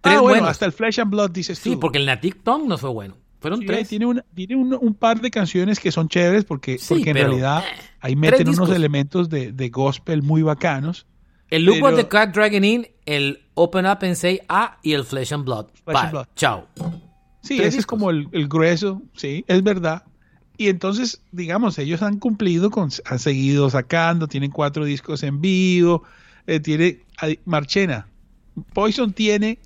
Tres ah, bueno, hasta el Flesh and Blood dices Sí, porque el Natic Tongue no fue bueno. Fueron tres. Tiene, una, tiene un, par de canciones que son chéveres porque, porque en realidad eh, ahí meten unos elementos de, de gospel muy bacanos. El Look What the Cat Dragon In, el Open Up and Say Ah y el Flesh and Blood. Bye. Chao. Sí, ese es como el, grueso, sí, es verdad. Y entonces, digamos, ellos han cumplido, con, han seguido sacando, tienen cuatro discos en vivo, eh, tiene Marchena. Poison tiene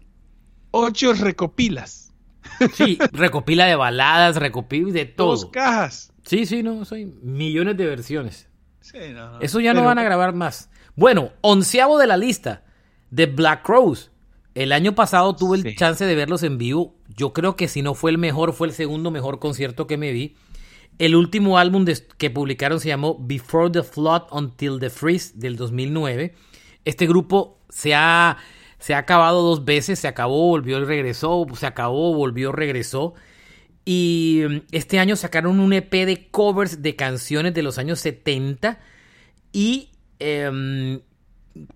ocho recopilas. Sí, recopila de baladas, recopila de todo. Dos cajas. Sí, sí, no, soy millones de versiones. Sí, no, Eso ya no van a grabar más. Bueno, onceavo de la lista, The Black Rose. El año pasado tuve el chance de verlos en vivo. Yo creo que si no fue el mejor, fue el segundo mejor concierto que me vi. El último álbum que publicaron se llamó Before the Flood Until the Freeze del 2009. Este grupo se ha, se ha acabado dos veces, se acabó, volvió y regresó, se acabó, volvió, regresó. Y mm, este año sacaron un EP de covers de canciones de los años 70 y Em,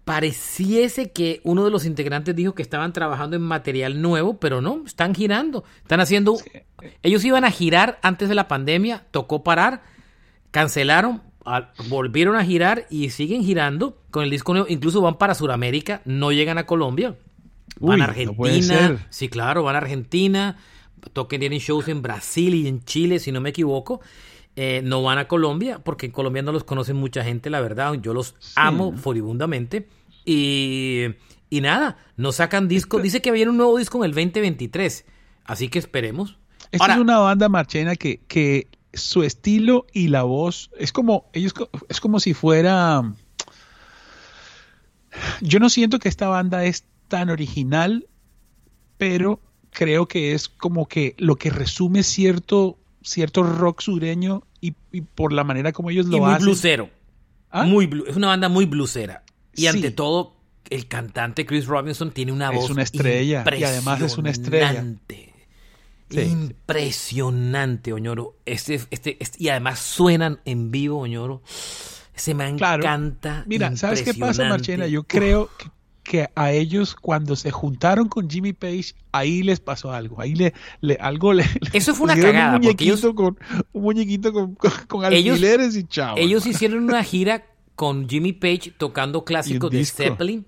pareciese que uno de los integrantes dijo que estaban trabajando en material nuevo, pero no, están girando, están haciendo... Ellos iban a girar antes de la pandemia, tocó parar, cancelaron, volvieron a girar y siguen girando con el disco nuevo, incluso van para Sudamérica, no llegan a Colombia, van a Argentina, sí claro, van a Argentina, toquen tienen shows en Brasil y en Chile, si no me equivoco, eh, no van a Colombia, porque en Colombia no los conoce mucha gente, la verdad. Yo los amo furibundamente. Y, y nada, no sacan disco. Dice que viene un nuevo disco en el 2023. Así que esperemos. Esta es una banda marchena que, que su estilo y la voz es como ellos es como si fuera yo no siento que esta banda es tan original pero creo que es como que lo que resume cierto cierto rock sureño y, por la manera como ellos lo y muy hacen. Blusero. ¿Ah? Muy es una banda muy blusera. Y ante todo, el cantante Chris Robinson tiene una voz Es una estrella. Y además es una estrella. impresionante. Impresionante, Oñoro. Este, este, este- y además suenan en vivo, Oñoro. Se me Claro. encanta. Mira, ¿sabes qué pasa. Marchena? Yo creo que, que a ellos cuando se juntaron con Jimmy Page, ahí les pasó algo. Ahí le, le- algo le, Eso fue una cagada, Un ellos- muñequito, con, un muñequito con, con, con Ellos- y chao. Ellos hicieron una gira con Jimmy Page tocando clásicos de. Zeppelin.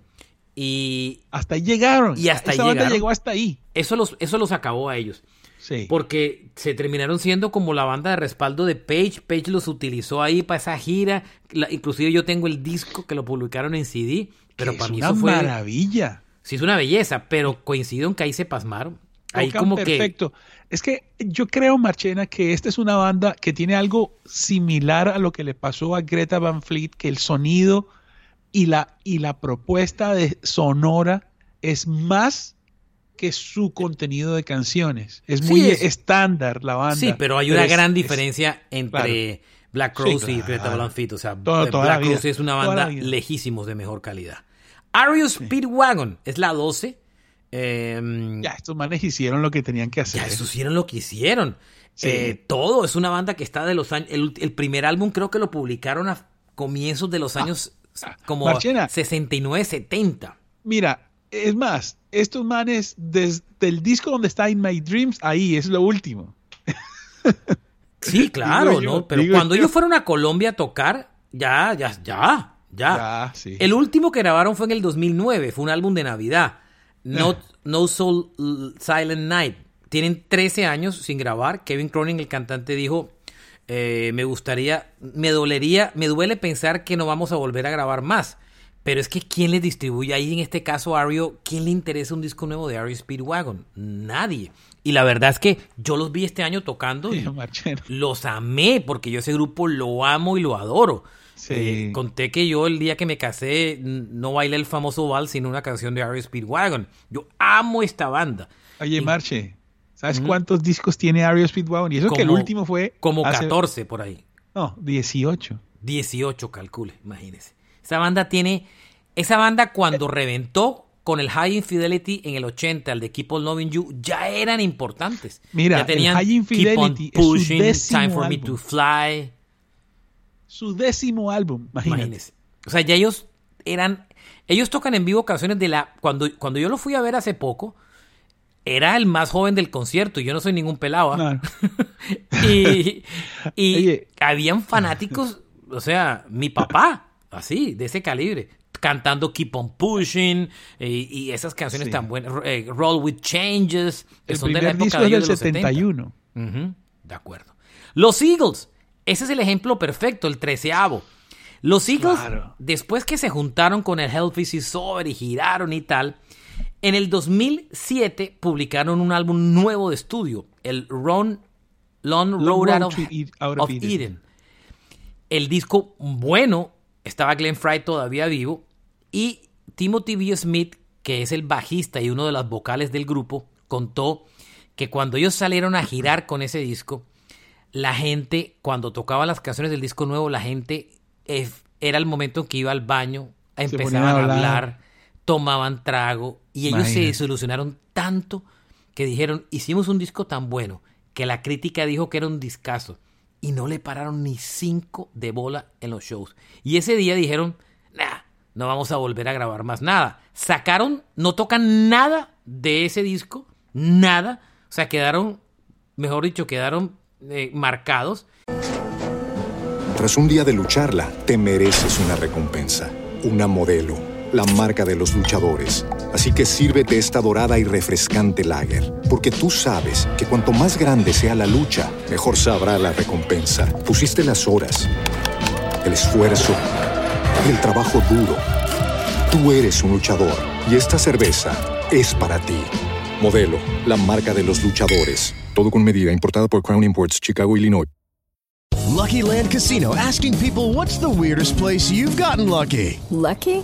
Y hasta ahí llegaron. Y hasta Esa ahí banda llegaron. llegó hasta ahí. Eso los, eso los acabó a ellos. Sí. Porque se terminaron siendo como la banda de respaldo de Page. Page los utilizó ahí para esa gira. La- inclusive yo tengo el disco que lo publicaron en CD. Pero Que para es mí una eso fue... maravilla. Sí, es una belleza, pero coincido en que ahí se pasmaron. Ahí Tocan como perfecto. Es que yo creo, Marchena, que esta es una banda que tiene algo similar a lo que le pasó a Greta Van Fleet, que el sonido y la, y la propuesta de sonora es más que su contenido de canciones. Es Sí, muy es- estándar la que... banda. Sí, pero hay una gran es- diferencia entre Black Sí, Crowes y claro. Greta Van Fleet. O sea, eh, Black Crowes es una banda lejísimos de mejor calidad. Ario Speedwagon es la 12. Em, Ya, estos manes hicieron lo que tenían que hacer. Ya, eso hicieron lo que hicieron. Sí. Eh, todo es una banda que está de los años. El, el primer álbum creo que lo publicaron a comienzos de los años como Ah, Marchena. 69, 70. Mira, es más, estos manes desde el disco donde está In My Dreams, ahí es lo último. Sí, claro, yo, ¿no? Pero cuando yo. ellos fueron a Colombia a tocar, ya, ya, ya, ya. Ya, sí. El último que grabaron fue en el 2009, fue un álbum de Navidad. No, no Soul Silent Night. Tienen 13 años sin grabar. Kevin Cronin, el cantante, dijo, eh, me gustaría, me dolería, me duele pensar que no vamos a volver a grabar más. Pero es que ¿quién les distribuye ahí en este caso Ario? ¿Quién le interesa un disco nuevo de Ario Speedwagon? Nadie. Y la verdad es que yo los vi este año tocando y los amé porque yo ese grupo lo amo y lo adoro. Sí. Eh, conté que yo el día que me casé no bailé el famoso vals sino una canción de Ario Speedwagon. Yo amo esta banda. Oye, Marche, ¿sabes cuántos discos tiene Ario Speedwagon? Y eso que el último fue... Como hace- 14 por ahí. No, 18. 18, calcule, imagínese. Esa banda tiene. Esa banda cuando reventó con el High Infidelity en el 80, el de Keep on Loving You, ya eran importantes. Mira, ya el tenían High Infidelity Keep on es su Pushing, décimo Time for Me álbum. to Fly. Su décimo álbum, imagínate. Imagínese. O sea, ya ellos eran. Ellos tocan en vivo canciones de la. Cuando, cuando yo lo fui a ver hace poco, era el más joven del concierto y yo no soy ningún pelado. ¿ah? y y Oye. habían fanáticos, o sea, mi papá, así, de ese calibre, cantando Keep on Pushing eh, y esas canciones Sí. tan buenas, eh, Roll with Changes, que El son de la época disco de del de los 70. 71. Ujú, de acuerdo. Los Eagles, ese es el ejemplo perfecto, el treceavo. Los Eagles, Claro. después que se juntaron con el Healthy Is Over y giraron y tal, en el 2007 publicaron un álbum nuevo de estudio, el Ron, Long Road, Long Road Out, of, Out. Eden. El disco bueno, estaba Glenn Fry todavía vivo, y Timothy B. Smith, que es el bajista y uno de las vocales del grupo, contó que cuando ellos salieron a girar con ese disco, la gente, cuando tocaban las canciones del disco nuevo, la gente era el momento en que iba al baño, empezaban a hablar. hablar, tomaban trago, y ellos se desilusionaron tanto que dijeron, hicimos un disco tan bueno que la crítica dijo que era un discazo y no le pararon ni cinco de bola en los shows. Y ese día dijeron, nah, no vamos a volver a grabar más nada. Sacaron, no tocan nada de ese disco, nada. O sea, quedaron, mejor dicho, quedaron eh, marcados. Tras un día de lucharla, te mereces una recompensa, una modelo, la marca de los luchadores. Así que sírvete esta dorada y refrescante lager, porque tú sabes que cuanto más grande sea la lucha, mejor sabrá la recompensa. Pusiste las horas, el esfuerzo, el trabajo duro. Tú eres un luchador y esta cerveza es para ti. Modelo, la marca de los luchadores. Todo con medida, importada por Crown Imports, Chicago, Illinois. Lucky Land Casino asking people what's the weirdest place you've gotten lucky? Lucky?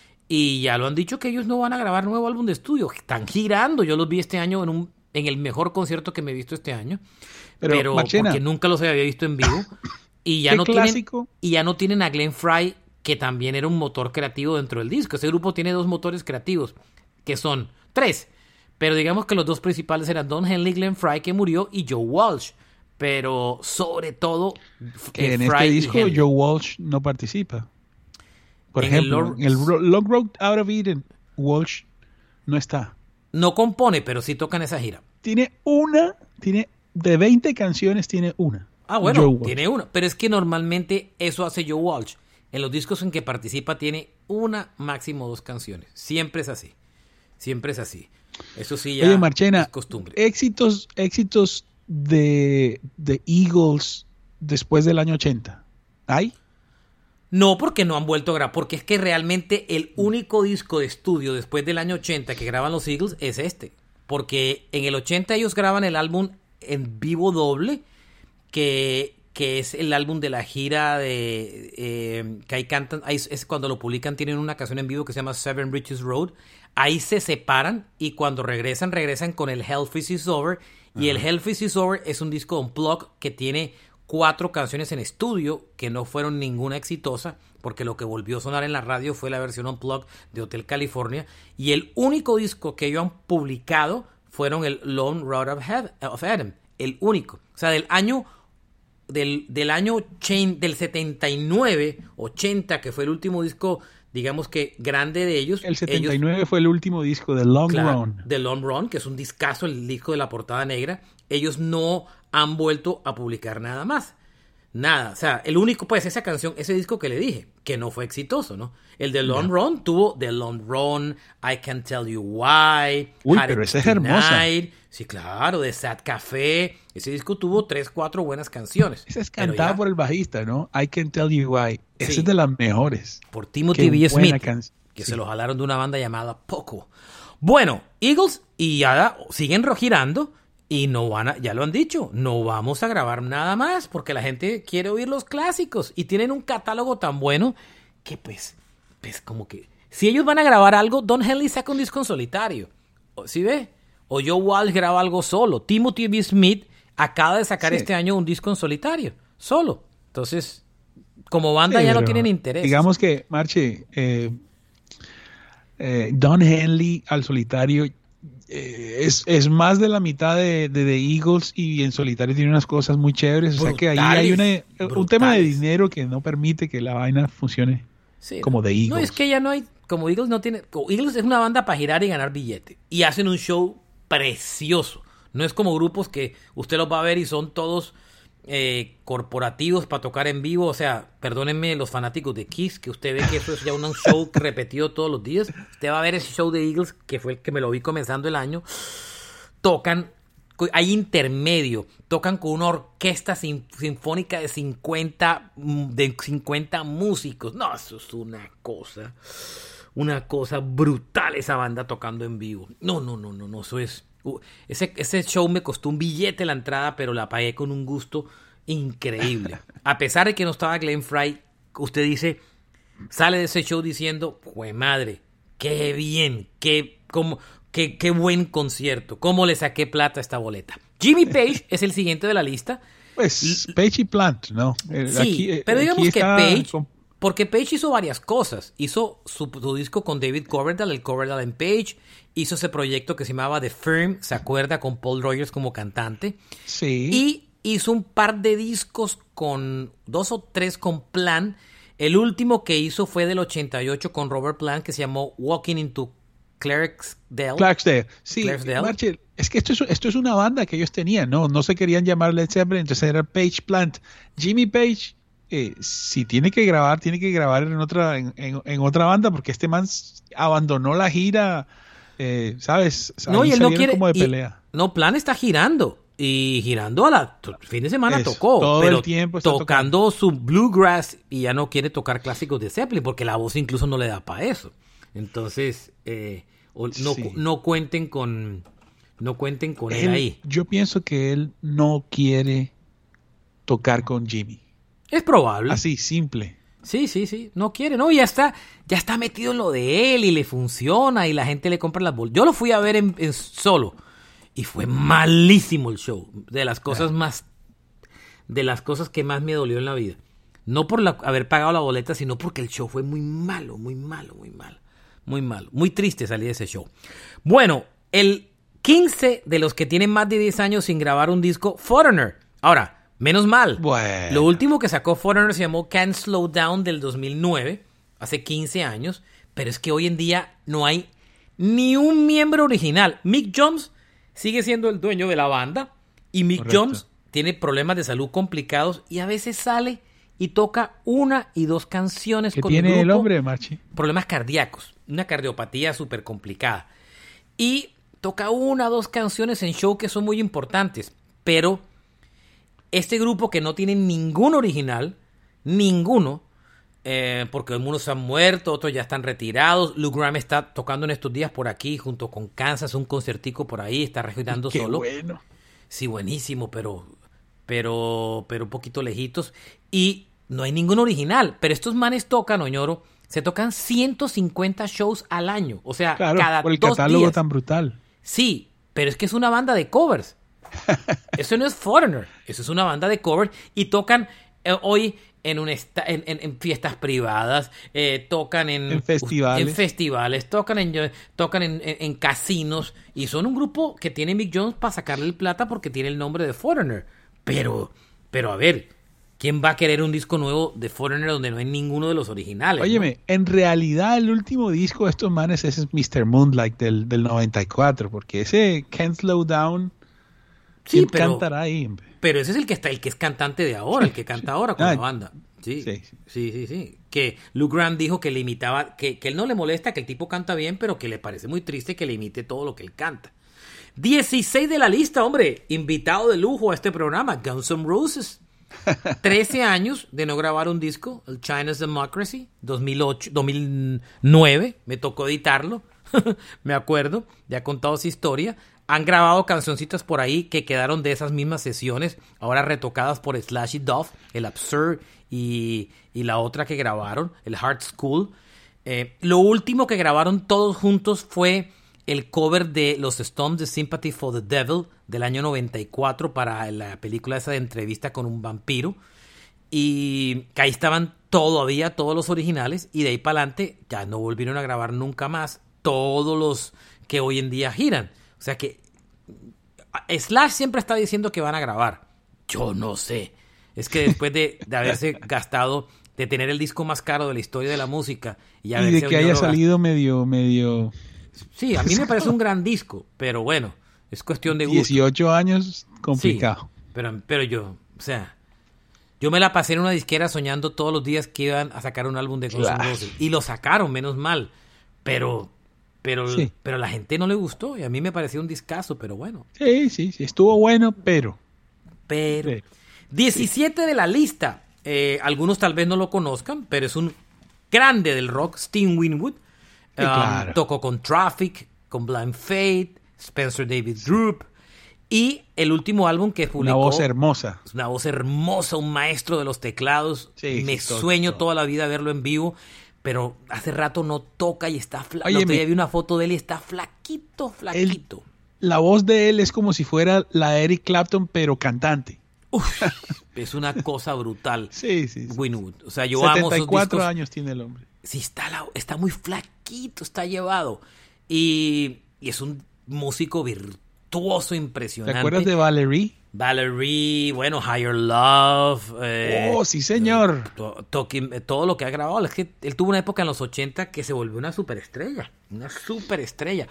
Y ya lo han dicho que ellos no van a grabar nuevo álbum de estudio. Están girando. Yo los vi este año en un en el mejor concierto que me he visto este año. Pero, Pero, porque nunca los había visto en vivo. Y ya ¿Qué no tienen y ya no tienen a Glenn Fry, que también era un motor creativo dentro del disco. Ese grupo tiene dos motores creativos, que son tres. Pero digamos que los dos principales eran Don Henley, Glenn Fry, que murió, y Joe Walsh. Pero sobre todo, Que eh, en Fry este disco. Joe Walsh no participa. Por En el ejemplo, Lord- en el Long Road Out of Eden, Walsh no está. No compone, pero sí toca en esa gira. Tiene una, tiene de 20 canciones tiene una. Ah, bueno, tiene una. Pero es que normalmente eso hace Joe Walsh. En los discos en que participa tiene una, máximo dos canciones. Siempre es así. Siempre es así. Eso sí ya Oye, Marchena, es costumbre. éxitos, éxitos de, de Eagles después del año 80. ¿Hay? No, porque no han vuelto a grabar. Porque es que realmente el único disco de estudio después del año 80 que graban los Eagles es este. Porque en el 80 ellos graban el álbum en vivo doble, que, que es el álbum de la gira de eh, que ahí cantan, ahí es- cuando lo publican, tienen una canción en vivo que se llama Seven Bridges Road. Ahí se separan y cuando regresan, regresan con el Hellfish is Over. Y el Hellfish is Over es un disco unplugged que tiene cuatro canciones en estudio que no fueron ninguna exitosa, porque lo que volvió a sonar en la radio fue la versión unplugged de Hotel California. Y el único disco que ellos han publicado fueron el Lone Road of, Heaven- of Adam, el único. O sea, del año del, del año 80, del 79, 80, que fue el último disco, digamos que grande de ellos. El ellos- 79 fue el último disco de Long Claro, Run. The Long Run, que es un discazo, el disco de la portada negra. Ellos no han vuelto a publicar nada más. Nada. O sea, el único, pues, esa canción, ese disco que le dije, que no fue exitoso, ¿no? El de Long Run tuvo The Long Run, I Can Tell You Why, Uy, Had pero esa es hermosa. Tonight. Sí, claro, de Sad Café. Ese disco tuvo tres, cuatro buenas canciones. Esa es Pero cantada ya por el bajista, ¿no? I Can Tell You Why. Esa Sí. es de las mejores. por Timothy B. Smith, canción. que se lo jalaron de una banda llamada Poco. Bueno, Eagles y Ada siguen ro- girando y no van a, ya lo han dicho, no vamos a grabar nada más porque la gente quiere oír los clásicos y tienen un catálogo tan bueno que pues, pues como que si ellos van a grabar algo, Don Henley saca un disco en solitario, ¿O- ¿sí ve? O Joe Walsh graba algo solo, Timothy B. Smith acaba de sacar Sí. este año un disco en solitario, solo. Entonces, como banda Sí, ya no tienen interés. Digamos que, Marche, eh, eh, Don Henley al solitario eh, es, es más de la mitad de, de The Eagles y en solitario tiene unas cosas muy chéveres. O sea que ahí hay una- un tema de dinero que no permite que la vaina funcione Sí. como The Eagles. No, es que ya no hay. Como Eagles no tiene. Eagles es una banda para girar y ganar billete. Y hacen un show precioso. No es como grupos que usted los va a ver y son todos eh, corporativos para tocar en vivo. O sea, perdónenme los fanáticos de Kiss, que usted ve que eso es ya un show repetido todos los días. Usted va a ver ese show de Eagles, que fue el que me lo vi comenzando el año. Tocan hay intermedio, tocan con una orquesta sin- sinfónica de 50, mm, de 50 músicos. No, eso es una cosa, una cosa brutal esa banda tocando en vivo. No, no, no, no, no, eso es... uh, ese, ese show me costó un billete la entrada, pero la pagué con un gusto increíble. A pesar de que no estaba Glenn Fry, usted dice, sale de ese show diciendo, ¡jue madre! ¡Qué bien! ¡Qué, cómo, qué, qué buen concierto! ¿Cómo le saqué plata a esta boleta? Jimmy Page es el siguiente de la lista. Pues Page y Plant, ¿no? Sí, aquí, eh, pero digamos que Page, Porque Page hizo varias cosas. Hizo su, su disco con David Coverdale, el Coverdale en Page. Hizo ese proyecto que se llamaba The Firm, ¿se acuerda? Con Paul Rogers como cantante. Sí. Y hizo un par de discos con dos o tres con Plan. El último que hizo fue del 88 con Robert Plant que se llamó Walking into Clarksdale. Clarksdale. Sí, Clarksdale. Marche, es que esto es, esto es una banda que ellos tenían, ¿no? No se querían llamar Led Zeppelin, entonces era Page Plant. Jimmy Page, eh, si tiene que grabar, tiene que grabar en otra, en, en- en otra banda, porque este man abandonó la gira, eh, ¿sabes? No, y él no quiere. como de y- pelea. no, Plan está girando. Y girando a la fin de semana Eso, tocó. todo pero el tiempo está tocando su bluegrass y ya no quiere tocar clásicos de Zeppelin porque la voz incluso no le da para eso. Entonces, eh, no, Sí. no cuenten con. No cuenten con él, Él- ahí. Yo pienso que él no quiere tocar con Jimmy. Es probable. Así, simple. Sí, sí, sí. No quiere, no, ya está, ya está metido en lo de él y le funciona y la gente le compra las bolsas. Yo lo fui a ver en, en solo y fue malísimo el show. De las cosas más, de las cosas que más me dolió en la vida. No por la- haber pagado la boleta, sino porque el show fue muy malo, muy malo, muy malo. Muy malo. Muy triste salir de ese show. Bueno, el 15 de los que tienen más de 10 años sin grabar un disco, Foreigner. Ahora, menos mal. Bueno. Lo último que sacó Foreigner se llamó Can't Slow Down del 2009, hace 15 años, pero es que hoy en día no hay ni un miembro original. Mick Jones sigue siendo el dueño de la banda y Mick Correcto. Jones tiene problemas de salud complicados y a veces sale y toca una y dos canciones ¿Qué con tiene el grupo. hombre, Marchi? Problemas cardíacos, una cardiopatía súper complicada. Y toca una o dos canciones en show que son muy importantes, pero este grupo que no tiene ningún original, ninguno, eh, porque algunos han muerto, otros ya están retirados. Luke Graham está tocando en estos días por aquí, junto con Kansas, un concertico por ahí, está registrando Qué solo. bueno. Sí, buenísimo, pero, pero, pero un poquito lejitos. Y no hay ningún original. Pero estos manes tocan, Oñoro, se tocan 150 shows al año. O sea, Claro, cada por el dos catálogo días. tan brutal. Sí, pero es que es una banda de covers. Eso no es Foreigner, eso es una banda de covers y tocan eh, hoy en, un esta- en, en- en fiestas privadas, eh, tocan en, En festivales. en festivales, tocan en tocan en, casinos y son un grupo que tiene Mick Jones para sacarle el plata porque tiene el nombre de Foreigner. Pero, pero a ver, ¿quién va a querer un disco nuevo de Foreigner donde no hay ninguno de los originales? no? Óyeme, en realidad el último disco de estos manes es Mr. Moonlight del, del 94, porque ese Can't Slow Down, Sí, ¿quién pero- cantará ahí? Pero ese es el que está, el que es cantante de ahora, el que canta ahora con Ah, la banda. Sí, sí, sí, sí, Que Luke Graham dijo que le imitaba, que, que él no le molesta, que el tipo canta bien, pero que le parece muy triste que le imite todo lo que él canta. 16 de la lista, hombre, invitado de lujo a este programa, Guns N' Roses. 13 años de no grabar un disco, el China's Democracy, 2008, 2009, me tocó editarlo, me acuerdo, ya he contado esa historia. Han grabado cancioncitas por ahí que quedaron de esas mismas sesiones, ahora retocadas por Slashy Duff, el Absurd y, y la otra que grabaron, el Hard School. Eh, lo último que grabaron todos juntos fue el cover de los Stones de Sympathy for the Devil del año 94 para la película esa de entrevista con un vampiro. Y que ahí estaban todavía todos los originales y de ahí para adelante ya no volvieron a grabar nunca más todos los que hoy en día giran. O sea que Slash siempre está diciendo que van a grabar. Yo no sé. Es que después de, de haberse gastado, de tener el disco más caro de la historia de la música y, de que haya salido medio, medio Sí, a mí me parece un gran disco, pero bueno, es cuestión de gusto. 18 años, complicado. Sí, pero, pero yo, o sea, yo me la pasé en una disquera soñando todos los días que iban a sacar un álbum de Guns N'. Roses. Y lo sacaron, menos mal. Pero, pero, Sí. pero a la gente no le gustó y a mí me pareció un discazo, pero bueno. Sí, sí, sí, estuvo bueno, pero... Pero 17 de la lista. Eh, algunos tal vez no lo conozcan, pero es un grande del rock, Steve Winwood. Sí, Um, claro. Tocó con Traffic, con Blind Fate, Spencer David Group. Y el último álbum que Una publicó. voz hermosa. Una voz hermosa, un maestro de los teclados. Sí, Me todo, sueño toda la vida verlo en vivo, pero hace rato no toca y está flaco. Óyeme. vi una foto de él y está flaquito, flaquito. La voz de él es como si fuera la de Eric Clapton, pero cantante. Es una cosa brutal. sí, sí, sí. Winwood. O sea, yo amo esos 74 discos. años tiene el hombre. Sí, está, la- está muy flaquito, está llevado. Y, y es un músico virtuoso, ¿Te impresionante. acuerdas de Valerie? Valerie, bueno, Higher Love. eh, oh, sí, señor. to- Talking- eh, todo lo que ha grabado. Es que él tuvo una época en los 80 que se volvió una superestrella. Una superestrella.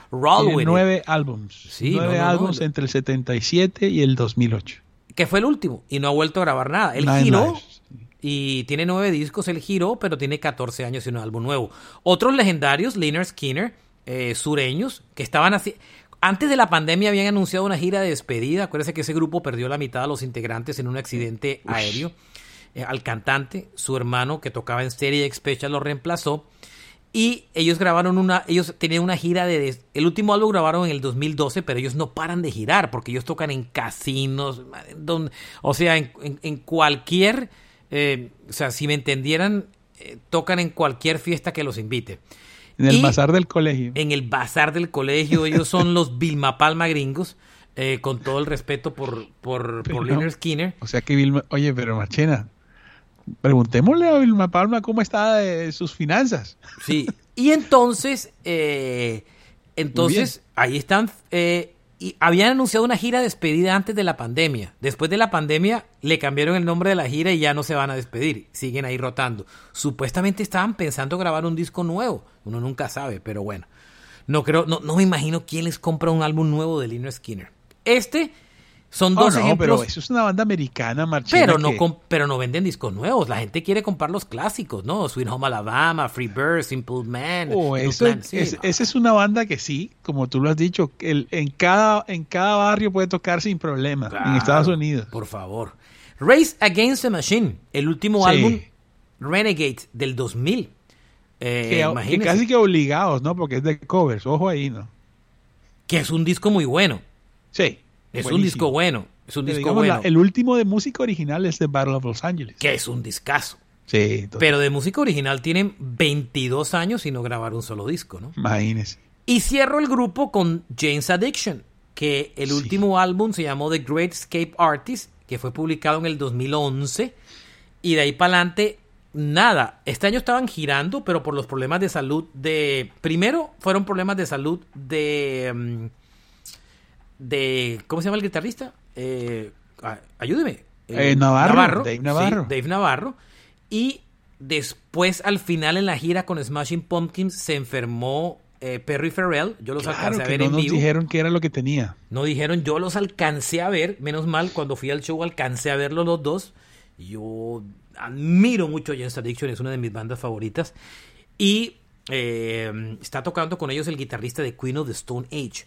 It, nueve álbums. Sí, nueve no, no, no. álbums entre el 77 y el 2008. que fue el último. Y no ha vuelto a grabar nada. Él Nine giró. Lives. Y tiene nueve discos, él giró, pero tiene 14 años y un álbum nuevo. Otros legendarios, Liner Skinner, eh, sureños, que estaban así. Antes de la pandemia habían anunciado una gira de despedida. Acuérdense que ese grupo perdió la mitad de los integrantes en un accidente aéreo. Eh, al cantante, su hermano que tocaba en Stereo Special lo reemplazó. Y ellos grabaron una, ellos tenían una gira de, el último álbum grabaron en el 2012, pero ellos no paran de girar porque ellos tocan en casinos, donde, o sea, en, en- en cualquier, eh, o sea, si me entendieran, eh, tocan en cualquier fiesta que los invite. En el Y- bazar del colegio. En el bazar del colegio, ellos son los Vilma Palma gringos, eh, con todo el respeto por, por, por Skinner. O sea que Vilma, oye, pero Marchena, preguntémosle a Vilma Palma cómo está de sus finanzas. Sí, y entonces, eh, entonces ahí están, eh, y habían anunciado una gira de despedida antes de la pandemia. Después de la pandemia le cambiaron el nombre de la gira y ya no se van a despedir, siguen ahí rotando. Supuestamente estaban pensando grabar un disco nuevo, uno nunca sabe, pero bueno. No creo, no, no me imagino quién les compra un álbum nuevo de Lynyrd Skinner. Este son Oh, dos no, ejemplos. pero eso es una banda americana, Marchena. Pero no, que- pero no venden discos nuevos. La gente quiere comprar los clásicos, ¿no? Sweet Home Alabama, Free Bird, Simple Man. Oh, eso, Plan, sí, es- esa es una banda que sí, como tú lo has dicho, el- en, cada, en cada barrio puede tocar sin problema en Estados Unidos. Por favor. Race Against the Machine, el último Sí. álbum Renegade del 2000. Eh, que, que imagínense. casi que obligados, ¿no? Porque es de covers, ojo ahí, ¿no? Que es un disco muy bueno. Sí. Es un disco bueno. Es un Pero disco la- bueno. el último de música original es de Battle of Los Angeles. Que es un discazo. Sí, Pero de música original tienen 22 años y no grabar un solo disco, ¿no? imagínese. Y cierro el grupo con James Addiction, que el último álbum se llamó The Great Escape Artist, que fue publicado en el 2011. Y de ahí para adelante, nada. Este año estaban girando, pero por los problemas de salud de... Primero fueron problemas de salud de... mm, de ¿Cómo se llama el guitarrista? Eh, ayúdeme. Eh, Navarro, Dave sí, Navarro. Dave Navarro. Y después, al final, en la gira con Smashing Pumpkins, se enfermó eh, Perry Farrell. Yo los Claro alcancé a ver no en nos vivo. dijeron que era lo que tenía. No dijeron, yo los alcancé a ver. Menos mal, cuando fui al show alcancé a verlos los dos. Yo admiro mucho a James Addiction, es una de mis bandas favoritas. Y eh, está tocando con ellos el guitarrista de Queen of the Stone Age.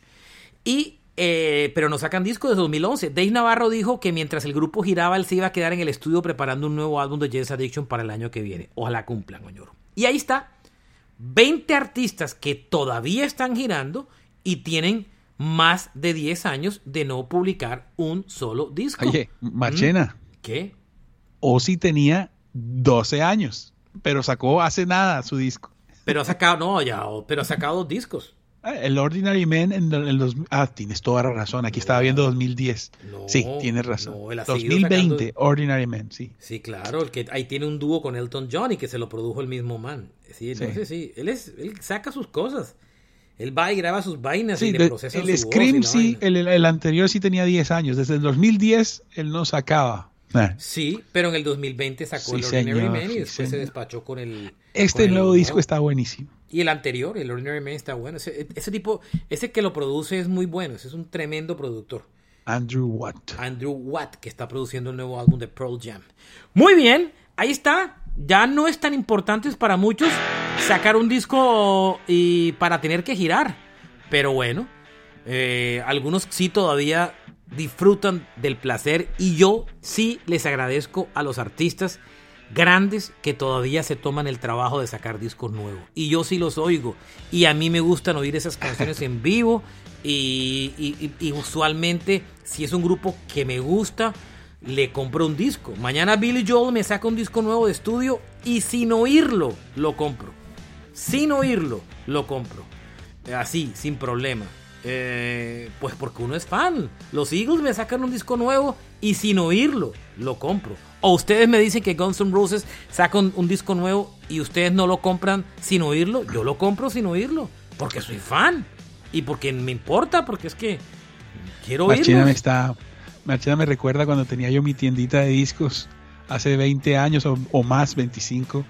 Y, eh, pero no sacan disco desde 2011. Dave Navarro dijo que mientras el grupo giraba, él se iba a quedar en el estudio preparando un nuevo álbum de James Addiction para el año que viene. Ojalá cumplan, Oñoro. Y ahí está. 20 artistas que todavía están girando y tienen más de 10 años de no publicar un solo disco. Oye, Marchena, ¿Mm? ¿Qué? Ozzy tenía 12 años, pero sacó hace nada su disco. Pero ha sacado, no, ya, pero ha sacado dos discos. El Ordinary Man en el, en los- Ah, tienes toda la razón. Aquí estaba viendo 2010. sí, tienes razón. no, él ha seguido 2020, sacando- Ordinary Man, sí. Sí, claro, el que ahí tiene un dúo con Elton John y que se lo produjo el mismo man. Sí, Sí. entonces sí, él es, él saca sus cosas. Él va y graba sus vainas Sí, y le procesa el su Scream sí, el- el anterior sí tenía 10 años. Desde el 2010 él no sacaba. Sí, pero en el 2020 sacó Sí, el Ordinary señor, Man y sí, después se despachó con el Este con el nuevo disco está buenísimo. Y el anterior, el Ordinary Man está bueno. Ese, ese tipo, ese que lo produce es muy bueno. Ese es un tremendo productor. Andrew Watt. Andrew Watt, que está produciendo el nuevo álbum de Pearl Jam. Muy bien, ahí está. Ya no es tan importante para muchos sacar un disco y para tener que girar. Pero bueno, eh, algunos sí todavía disfrutan del placer y yo sí les agradezco a los artistas grandes que todavía se toman el trabajo de sacar discos nuevos. Y yo sí los oigo. Y a mí me gustan oír esas canciones en vivo. Y, y- usualmente, si es un grupo que me gusta, le compro un disco. Mañana Billy Joel me saca un disco nuevo de estudio y sin oírlo, lo compro. Sin oírlo, lo compro. Así, sin problema. Eh, pues porque uno es fan. Los Eagles me sacan un disco nuevo y sin oírlo lo compro. O ustedes me dicen que Guns N' Roses sacan un, disco nuevo y ustedes no lo compran sin oírlo. Yo lo compro sin oírlo porque soy fan y porque me importa, porque es que quiero oírlo. Marchena me está, Marchena me recuerda cuando tenía yo mi tiendita de discos hace 20 años o, o más, 25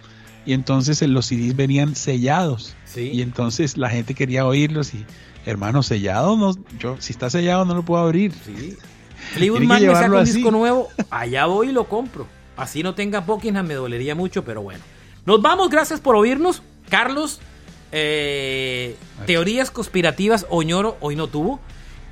y entonces los CDs venían sellados y entonces la gente quería oírlos y hermano sellado no yo si está sellado no lo puedo abrir. Sí. Fleetwood Mac me saca un disco nuevo allá voy y lo compro. Así no tenga Buckingham me dolería mucho pero bueno. Nos vamos gracias por oírnos. Carlos eh, teorías conspirativas Oñoro hoy no tuvo.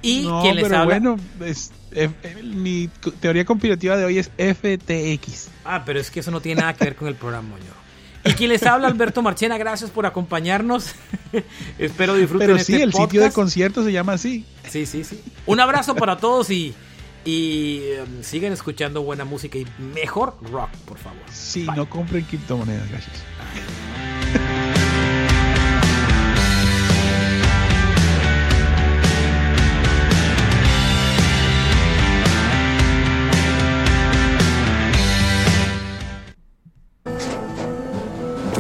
Y no, quien les pero habla bueno es, eh, mi teoría conspirativa de hoy es FTX ah pero es que eso no tiene nada que ver con el programa Oñoro y quien les habla, Alberto Marchena, gracias por acompañarnos. Espero disfruten Pero este sí, el podcast. sitio de conciertos se llama así. Sí, sí, sí. Un abrazo para todos y, y um, sigan escuchando buena música y mejor rock, por favor. Sí, no compren criptomonedas, gracias.